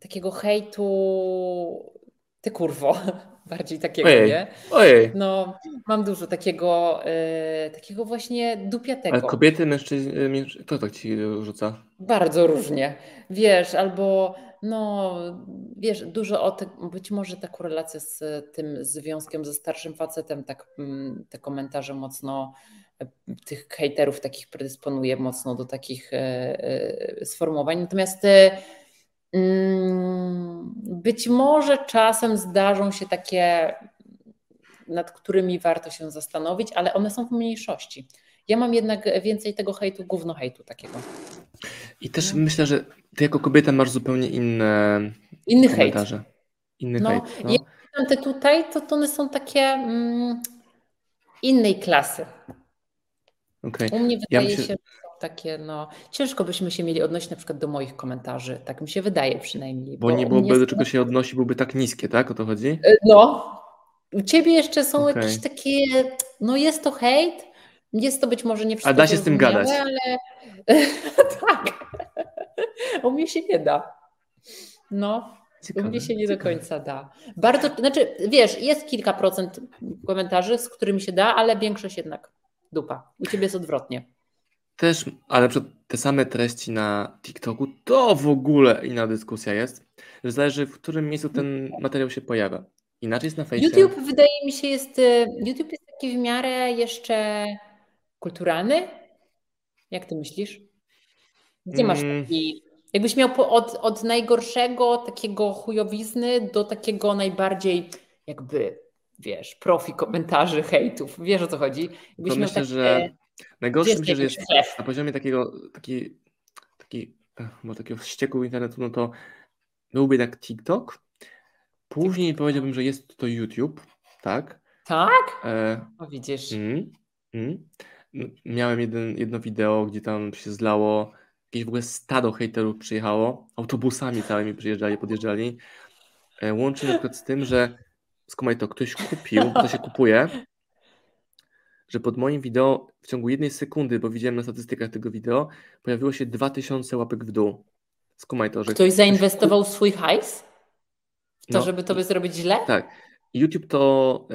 takiego hejtu ty kurwo, bardziej takiego, ojej, nie? Ojej. No, mam dużo takiego, yy, takiego właśnie dupiatego. Ale kobiety, mężczyźni, kto tak ci rzuca? Bardzo różnie. Wiesz, albo no, wiesz, dużo o tym, być może ta korelacja z tym związkiem ze starszym facetem, tak mm, te komentarze mocno e, tych hejterów takich predysponuje mocno do takich e, sformułowań. Natomiast Mm, być może czasem zdarzą się takie, nad którymi warto się zastanowić, ale one są w mniejszości. Ja mam jednak więcej tego hejtu, gówno hejtu takiego. I też myślę, że ty jako kobieta masz zupełnie inne Inny komentarze. hejt. Inny no, hejt. No. Jak te tutaj, to, to one są takie mm, innej klasy. Okay. U mnie wydaje ja się, się takie, no, ciężko byśmy się mieli odnosić na przykład do moich komentarzy, tak mi się wydaje przynajmniej. Bo, bo nie byłoby do czego się odnosi, byłby tak niskie, tak? O to chodzi? E, no, u Ciebie jeszcze są okay. jakieś takie, no jest to hejt, jest to być może nie wszystko A da się z tym gadać. Ale tak, u mnie się nie da. No, Ciekawe, u mnie się nie do końca da. Bardzo, znaczy, wiesz, jest kilka procent komentarzy, z którymi się da, ale większość jednak dupa. U Ciebie jest odwrotnie też, ale te same treści na TikToku, to w ogóle inna dyskusja jest, że zależy w którym miejscu ten materiał się pojawia. Inaczej jest na Facebooku. YouTube wydaje mi się jest, y, YouTube jest taki w miarę jeszcze kulturalny. Jak ty myślisz? Gdzie masz mm. taki, jakbyś miał od, od najgorszego takiego chujowizny do takiego najbardziej jakby, wiesz, profi komentarzy, hejtów. Wiesz o co chodzi? Jakbyś to myślę, takie... że Najgorsze myślę, że jest na poziomie takiego, taki, taki, bo takiego wściekłego internetu, no to byłby jednak TikTok. Później powiedziałbym, że jest to YouTube, tak? Tak? E, o, widzisz. Mm, mm. Miałem jeden, jedno wideo, gdzie tam się zlało, jakieś w ogóle stado hejterów przyjechało, autobusami całymi przyjeżdżali, podjeżdżali. E, łączy na przykład z tym, że skumaj to, ktoś kupił, to się kupuje, że pod moim wideo w ciągu jednej sekundy, bo widziałem na statystykach tego wideo, pojawiło się 2000 łapek w dół. Skumaj to, że. Ktoś zainwestował kup... swój hajs? W to, no, żeby tobie zrobić źle? Tak. YouTube to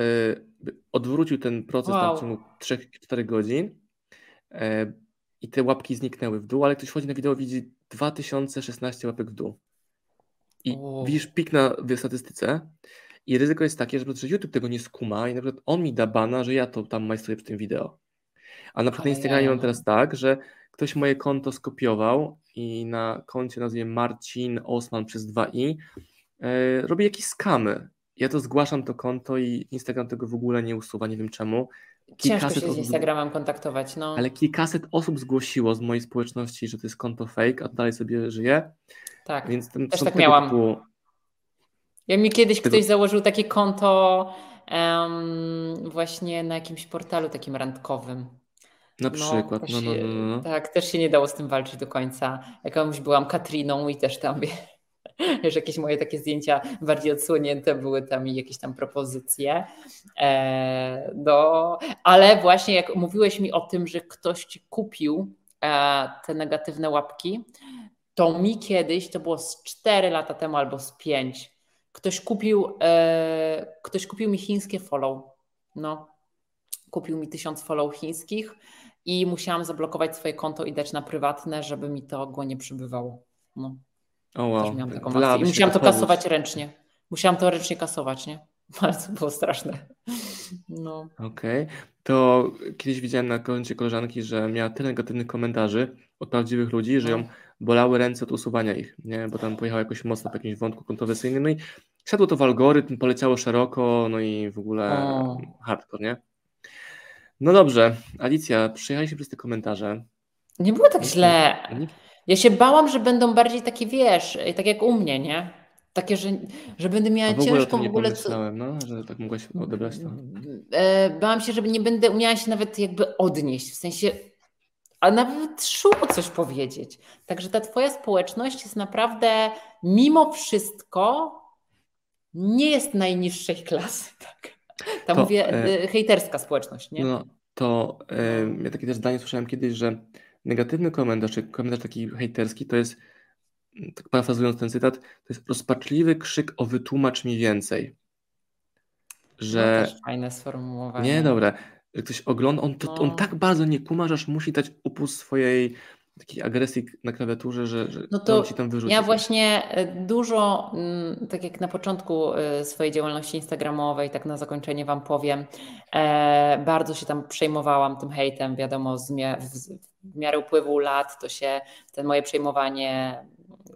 y, odwrócił ten proces wow. w ciągu 3-4 godzin y, i te łapki zniknęły w dół, ale ktoś wchodzi na wideo widzi 2016 łapek w dół. I widzisz pik na w statystyce i ryzyko jest takie, że, YouTube tego nie skuma i na przykład on mi da bana, że ja to tam majstruję przy tym wideo. A na przykład na Instagramie mam teraz tak, że ktoś moje konto skopiował i na koncie nazwie Marcin Osman przez 2i yy, robi jakieś skamy. Ja to zgłaszam to konto i Instagram tego w ogóle nie usuwa, nie wiem czemu. Kilkaset Ciężko się z Instagramem kontaktować, no. Ale kilkaset osób zgłosiło z mojej społeczności, że to jest konto fake, a dalej sobie żyje. Tak, Więc ten, też tak miałam. Typu, jak mi kiedyś ktoś założył takie konto um, właśnie na jakimś portalu takim randkowym. Na no, przykład, no, no, no, no, Tak, też się nie dało z tym walczyć do końca. Jakąś byłam Katriną i też tam wiesz, jakieś moje takie zdjęcia bardziej odsłonięte były tam i jakieś tam propozycje. E, no, ale właśnie jak mówiłeś mi o tym, że ktoś ci kupił e, te negatywne łapki, to mi kiedyś, to było z 4 lata temu albo z 5, Ktoś kupił, e, ktoś kupił mi chińskie follow. No, kupił mi tysiąc follow chińskich i musiałam zablokować swoje konto i dać na prywatne, żeby mi to ogólnie nie przybywało. No. O wow. Miałam taką akcję. I musiałam to kasować ręcznie. Musiałam to ręcznie kasować, nie? Ale to było straszne. No. Okej. Okay. To kiedyś widziałem na koncie koleżanki, że miała tyle negatywnych komentarzy od prawdziwych ludzi, że ją no. bolały ręce od usuwania ich, nie? Bo tam pojechała jakoś mocno po jakimś wątku kontrowersyjnym. No i siadło to w algorytm, poleciało szeroko, no i w ogóle o. hardcore, nie? No dobrze, Alicja, przyjechaliście przez te komentarze. Nie było tak źle. Ja się bałam, że będą bardziej takie, wiesz, tak jak u mnie, nie? Takie, że, że będę miała w ciężką w ogóle. Co... No, że tak mogłaś odebrać to. E, bałam się, że nie będę umiała się nawet jakby odnieść, w sensie, a nawet szło coś powiedzieć. Także ta twoja społeczność jest naprawdę, mimo wszystko, nie jest najniższej klasy. Tak? Tam to, mówię, e, e, hejterska społeczność, nie? No, to e, ja takie też zdanie słyszałem kiedyś, że negatywny komentarz, czy komentarz taki hejterski, to jest, tak parafrazując ten cytat, to jest rozpaczliwy krzyk o wytłumacz mi więcej. Że... No też fajne sformułowanie. Nie, dobra. Ktoś ogląda, on, to, no. on tak bardzo nie kuma, że aż musi dać upust swojej takiej agresji na klawiaturze, że, że no to ci tam wyrzuci. Ja właśnie e, dużo, mm, tak jak na początku e, swojej działalności instagramowej, tak na zakończenie Wam powiem, e, bardzo się tam przejmowałam tym hejtem, wiadomo, z, w miarę upływu lat to się ten moje przejmowanie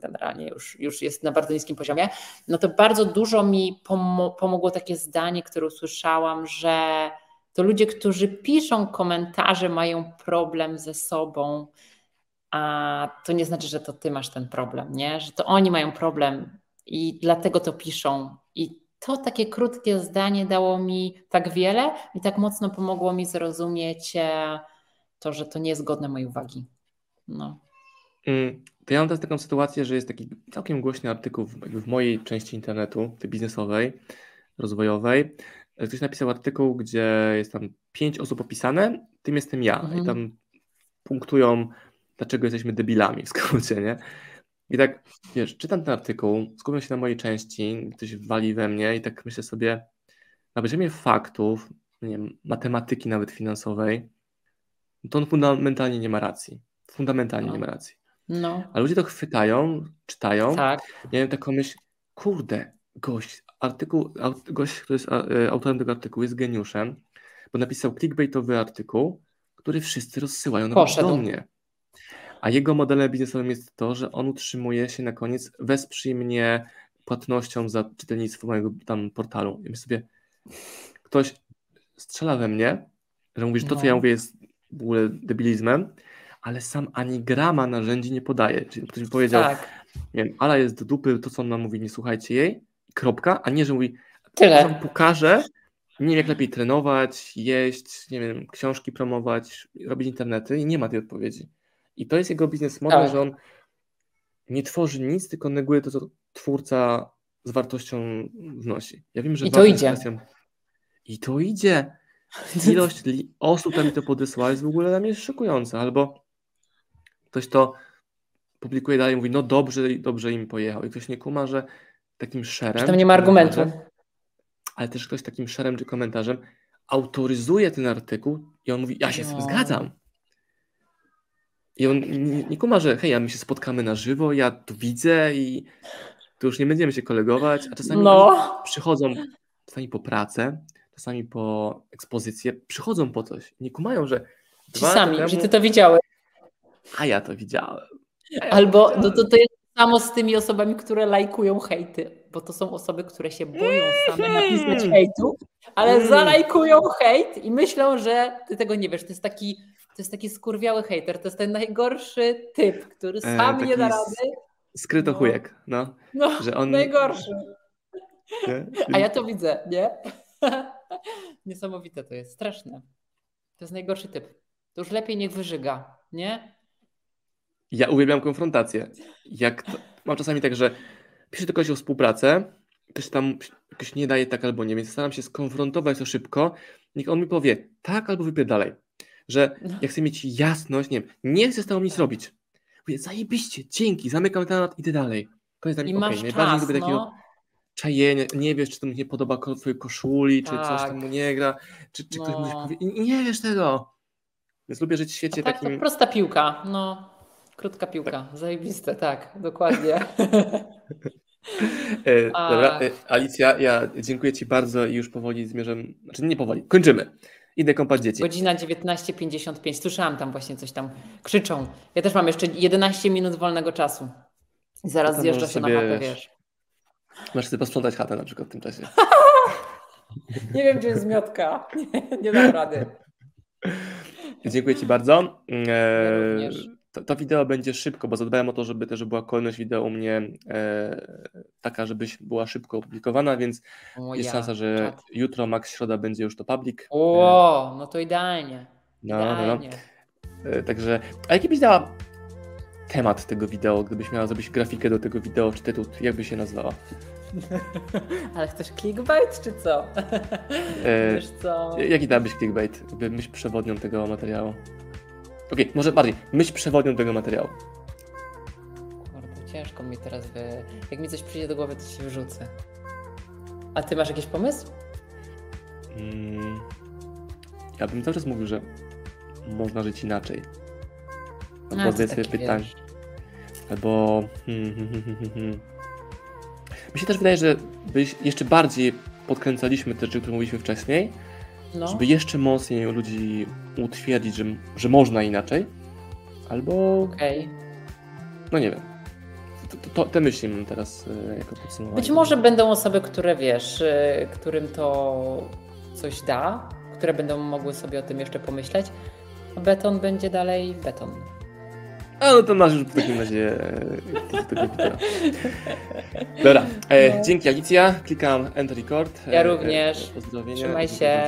generalnie już, już jest na bardzo niskim poziomie, no to bardzo dużo mi pomogło takie zdanie, które usłyszałam, że to ludzie, którzy piszą komentarze, mają problem ze sobą, a to nie znaczy, że to ty masz ten problem, nie? Że to oni mają problem i dlatego to piszą. I to takie krótkie zdanie dało mi tak wiele i tak mocno pomogło mi zrozumieć e, to, że to nie jest godne mojej uwagi. No. Mm, to ja mam teraz taką sytuację, że jest taki całkiem głośny artykuł w, w mojej części internetu, tej biznesowej, rozwojowej. Ktoś napisał artykuł, gdzie jest tam pięć osób opisane, tym jestem ja. Mhm. I tam punktują dlaczego jesteśmy debilami w skrócie, nie? I tak, wiesz, czytam ten artykuł, skupiam się na mojej części, ktoś wali we mnie i tak myślę sobie, na poziomie faktów, nie wiem, matematyki nawet finansowej, to on fundamentalnie nie ma racji. Fundamentalnie no. nie ma racji. No. A ludzie to chwytają, czytają. Tak. Ja wiem taką myśl, kurde, gość, artykuł, gość, który jest e, autorem tego artykułu, jest geniuszem, bo napisał clickbaitowy artykuł, który wszyscy rozsyłają na do mnie. A jego modelem biznesowym jest to, że on utrzymuje się na koniec, wesprzyj mnie płatnością za czytelnictwo mojego tam portalu. I myślę sobie, ktoś strzela we mnie, że mówisz, to co ja no. mówię jest w ogóle debilizmem, ale sam ani grama narzędzi nie podaje. Czyli ktoś mi powiedział, tak. nie wiem, Ala jest do dupy, to co ona mówi, nie słuchajcie jej, kropka, a nie, że mówi, Tyle. wam pokażę, nie wiem jak lepiej trenować, jeść, nie wiem, książki promować, robić internety i nie ma tej odpowiedzi. I to jest jego biznes model, tak. że on nie tworzy nic, tylko neguje to, co twórca z wartością wnosi. Ja wiem, że I to idzie. Kwestią... I to idzie. Ilość osób, które mi to podesłała jest w ogóle dla mnie szokująca. Albo ktoś to publikuje dalej i mówi, no dobrze, dobrze im pojechał. I ktoś nie kuma, że takim szerem... tam nie ma argumentu. Ale też ktoś takim szerem czy komentarzem autoryzuje ten artykuł i on mówi, ja się no. z tym no. zgadzam. I on nie, nie kuma, że hej, a my się spotkamy na żywo, ja tu widzę i tu już nie będziemy się kolegować, a czasami no. przychodzą czasami po pracę, czasami po ekspozycję, przychodzą po coś. Nie kumają, że Ci sami, temu... że ty to widziałeś. A ja to widziałem. Ja Albo to no to, to jest samo z tymi osobami, które lajkują hejty, bo to są osoby, które się boją same napisać hejtu, ale mm. zalajkują hejt i myślą, że ty tego nie wiesz. To jest taki to jest taki skurwiały hater, to jest ten najgorszy typ, który e, sam e, nie da rady. Skryto no. chujek, no. No, że on... najgorszy. Nie? A ja to widzę, nie? Niesamowite to jest, straszne. To jest najgorszy typ. To już lepiej niech wyżyga, nie? Ja uwielbiam konfrontację. Jak to... Mam czasami tak, że piszę do kogoś o współpracę, ktoś tam jakoś nie daje tak albo nie, więc staram się skonfrontować to szybko. Niech on mi powie tak albo wypię dalej że no. ja chcę mieć jasność, nie wiem, nie chcę z tobą nic robić. Mówię, zajebiście, dzięki, zamykam temat, idę dalej. Koniec I masz okay, najbardziej lubię takiego no. czajenia, nie wiesz, czy to mu nie podoba twojej koszuli, czy tak. coś tam mu nie gra, czy, czy no. ktoś mu powie, i nie wiesz tego. Więc lubię żyć w świecie tak, takim... to prosta piłka, no. Krótka piłka, tak. zajebiste, tak, dokładnie. E, dobra, e, Alicja, ja dziękuję Ci bardzo i już powoli zmierzam, znaczy nie powoli, kończymy. Idę kąpać dzieci. Godzina 19.55. Słyszałam tam właśnie coś tam krzyczą. Ja też mam jeszcze 11 minut wolnego czasu. Zaraz zjeżdża się na chatę, wiesz. Masz sobie posprzątać chatę na przykład w tym czasie. nie wiem, czy jest zmiotka. Nie, nie dam rady. Dziękuję Ci bardzo. Ja to, to, wideo będzie szybko, bo zadbałem o to, żeby też była kolejność wideo u mnie e, taka, żebyś była szybko opublikowana, więc o jest ja, szansa, że jutro, max środa będzie już to public. O, no to idealnie. No, idealnie. No, no. E, także, a jaki byś dała temat tego wideo, gdybyś miała zrobić grafikę do tego wideo, czy tytuł, jak by się nazwała? Ale chcesz clickbait, czy co? E, Wiesz co? Jaki dałabyś clickbait, myśl przewodnią tego materiału? Okej, okay, może bardziej. Myśl przewodnią tego materiału. Kurde, ciężko mi teraz by... Jak mi coś przyjdzie do głowy, to się wrzucę. A ty masz jakiś pomysł? Mm, ja bym cały czas mówił, że można żyć inaczej. Albo sobie pytań. Albo... Hmm, hmm, hmm, Mi się też wydaje, że jeszcze bardziej podkręcaliśmy te rzeczy, które mówiliśmy wcześniej, no. żeby jeszcze mocniej ludzi utwierdzić, że, że można inaczej, albo... Okej. Okay. No nie wiem. To, to, te myśli mam teraz e, jako podsumowanie. Być może będą osoby, które wiesz, e, którym to coś da, które będą mogły sobie o tym jeszcze pomyśleć, a beton będzie dalej beton. A no to masz już w takim razie tego wideo. Dobra, e, no. dzięki Alicja. Klikam Enter Record. Ja również. Pozdrowienia. Trzymaj się.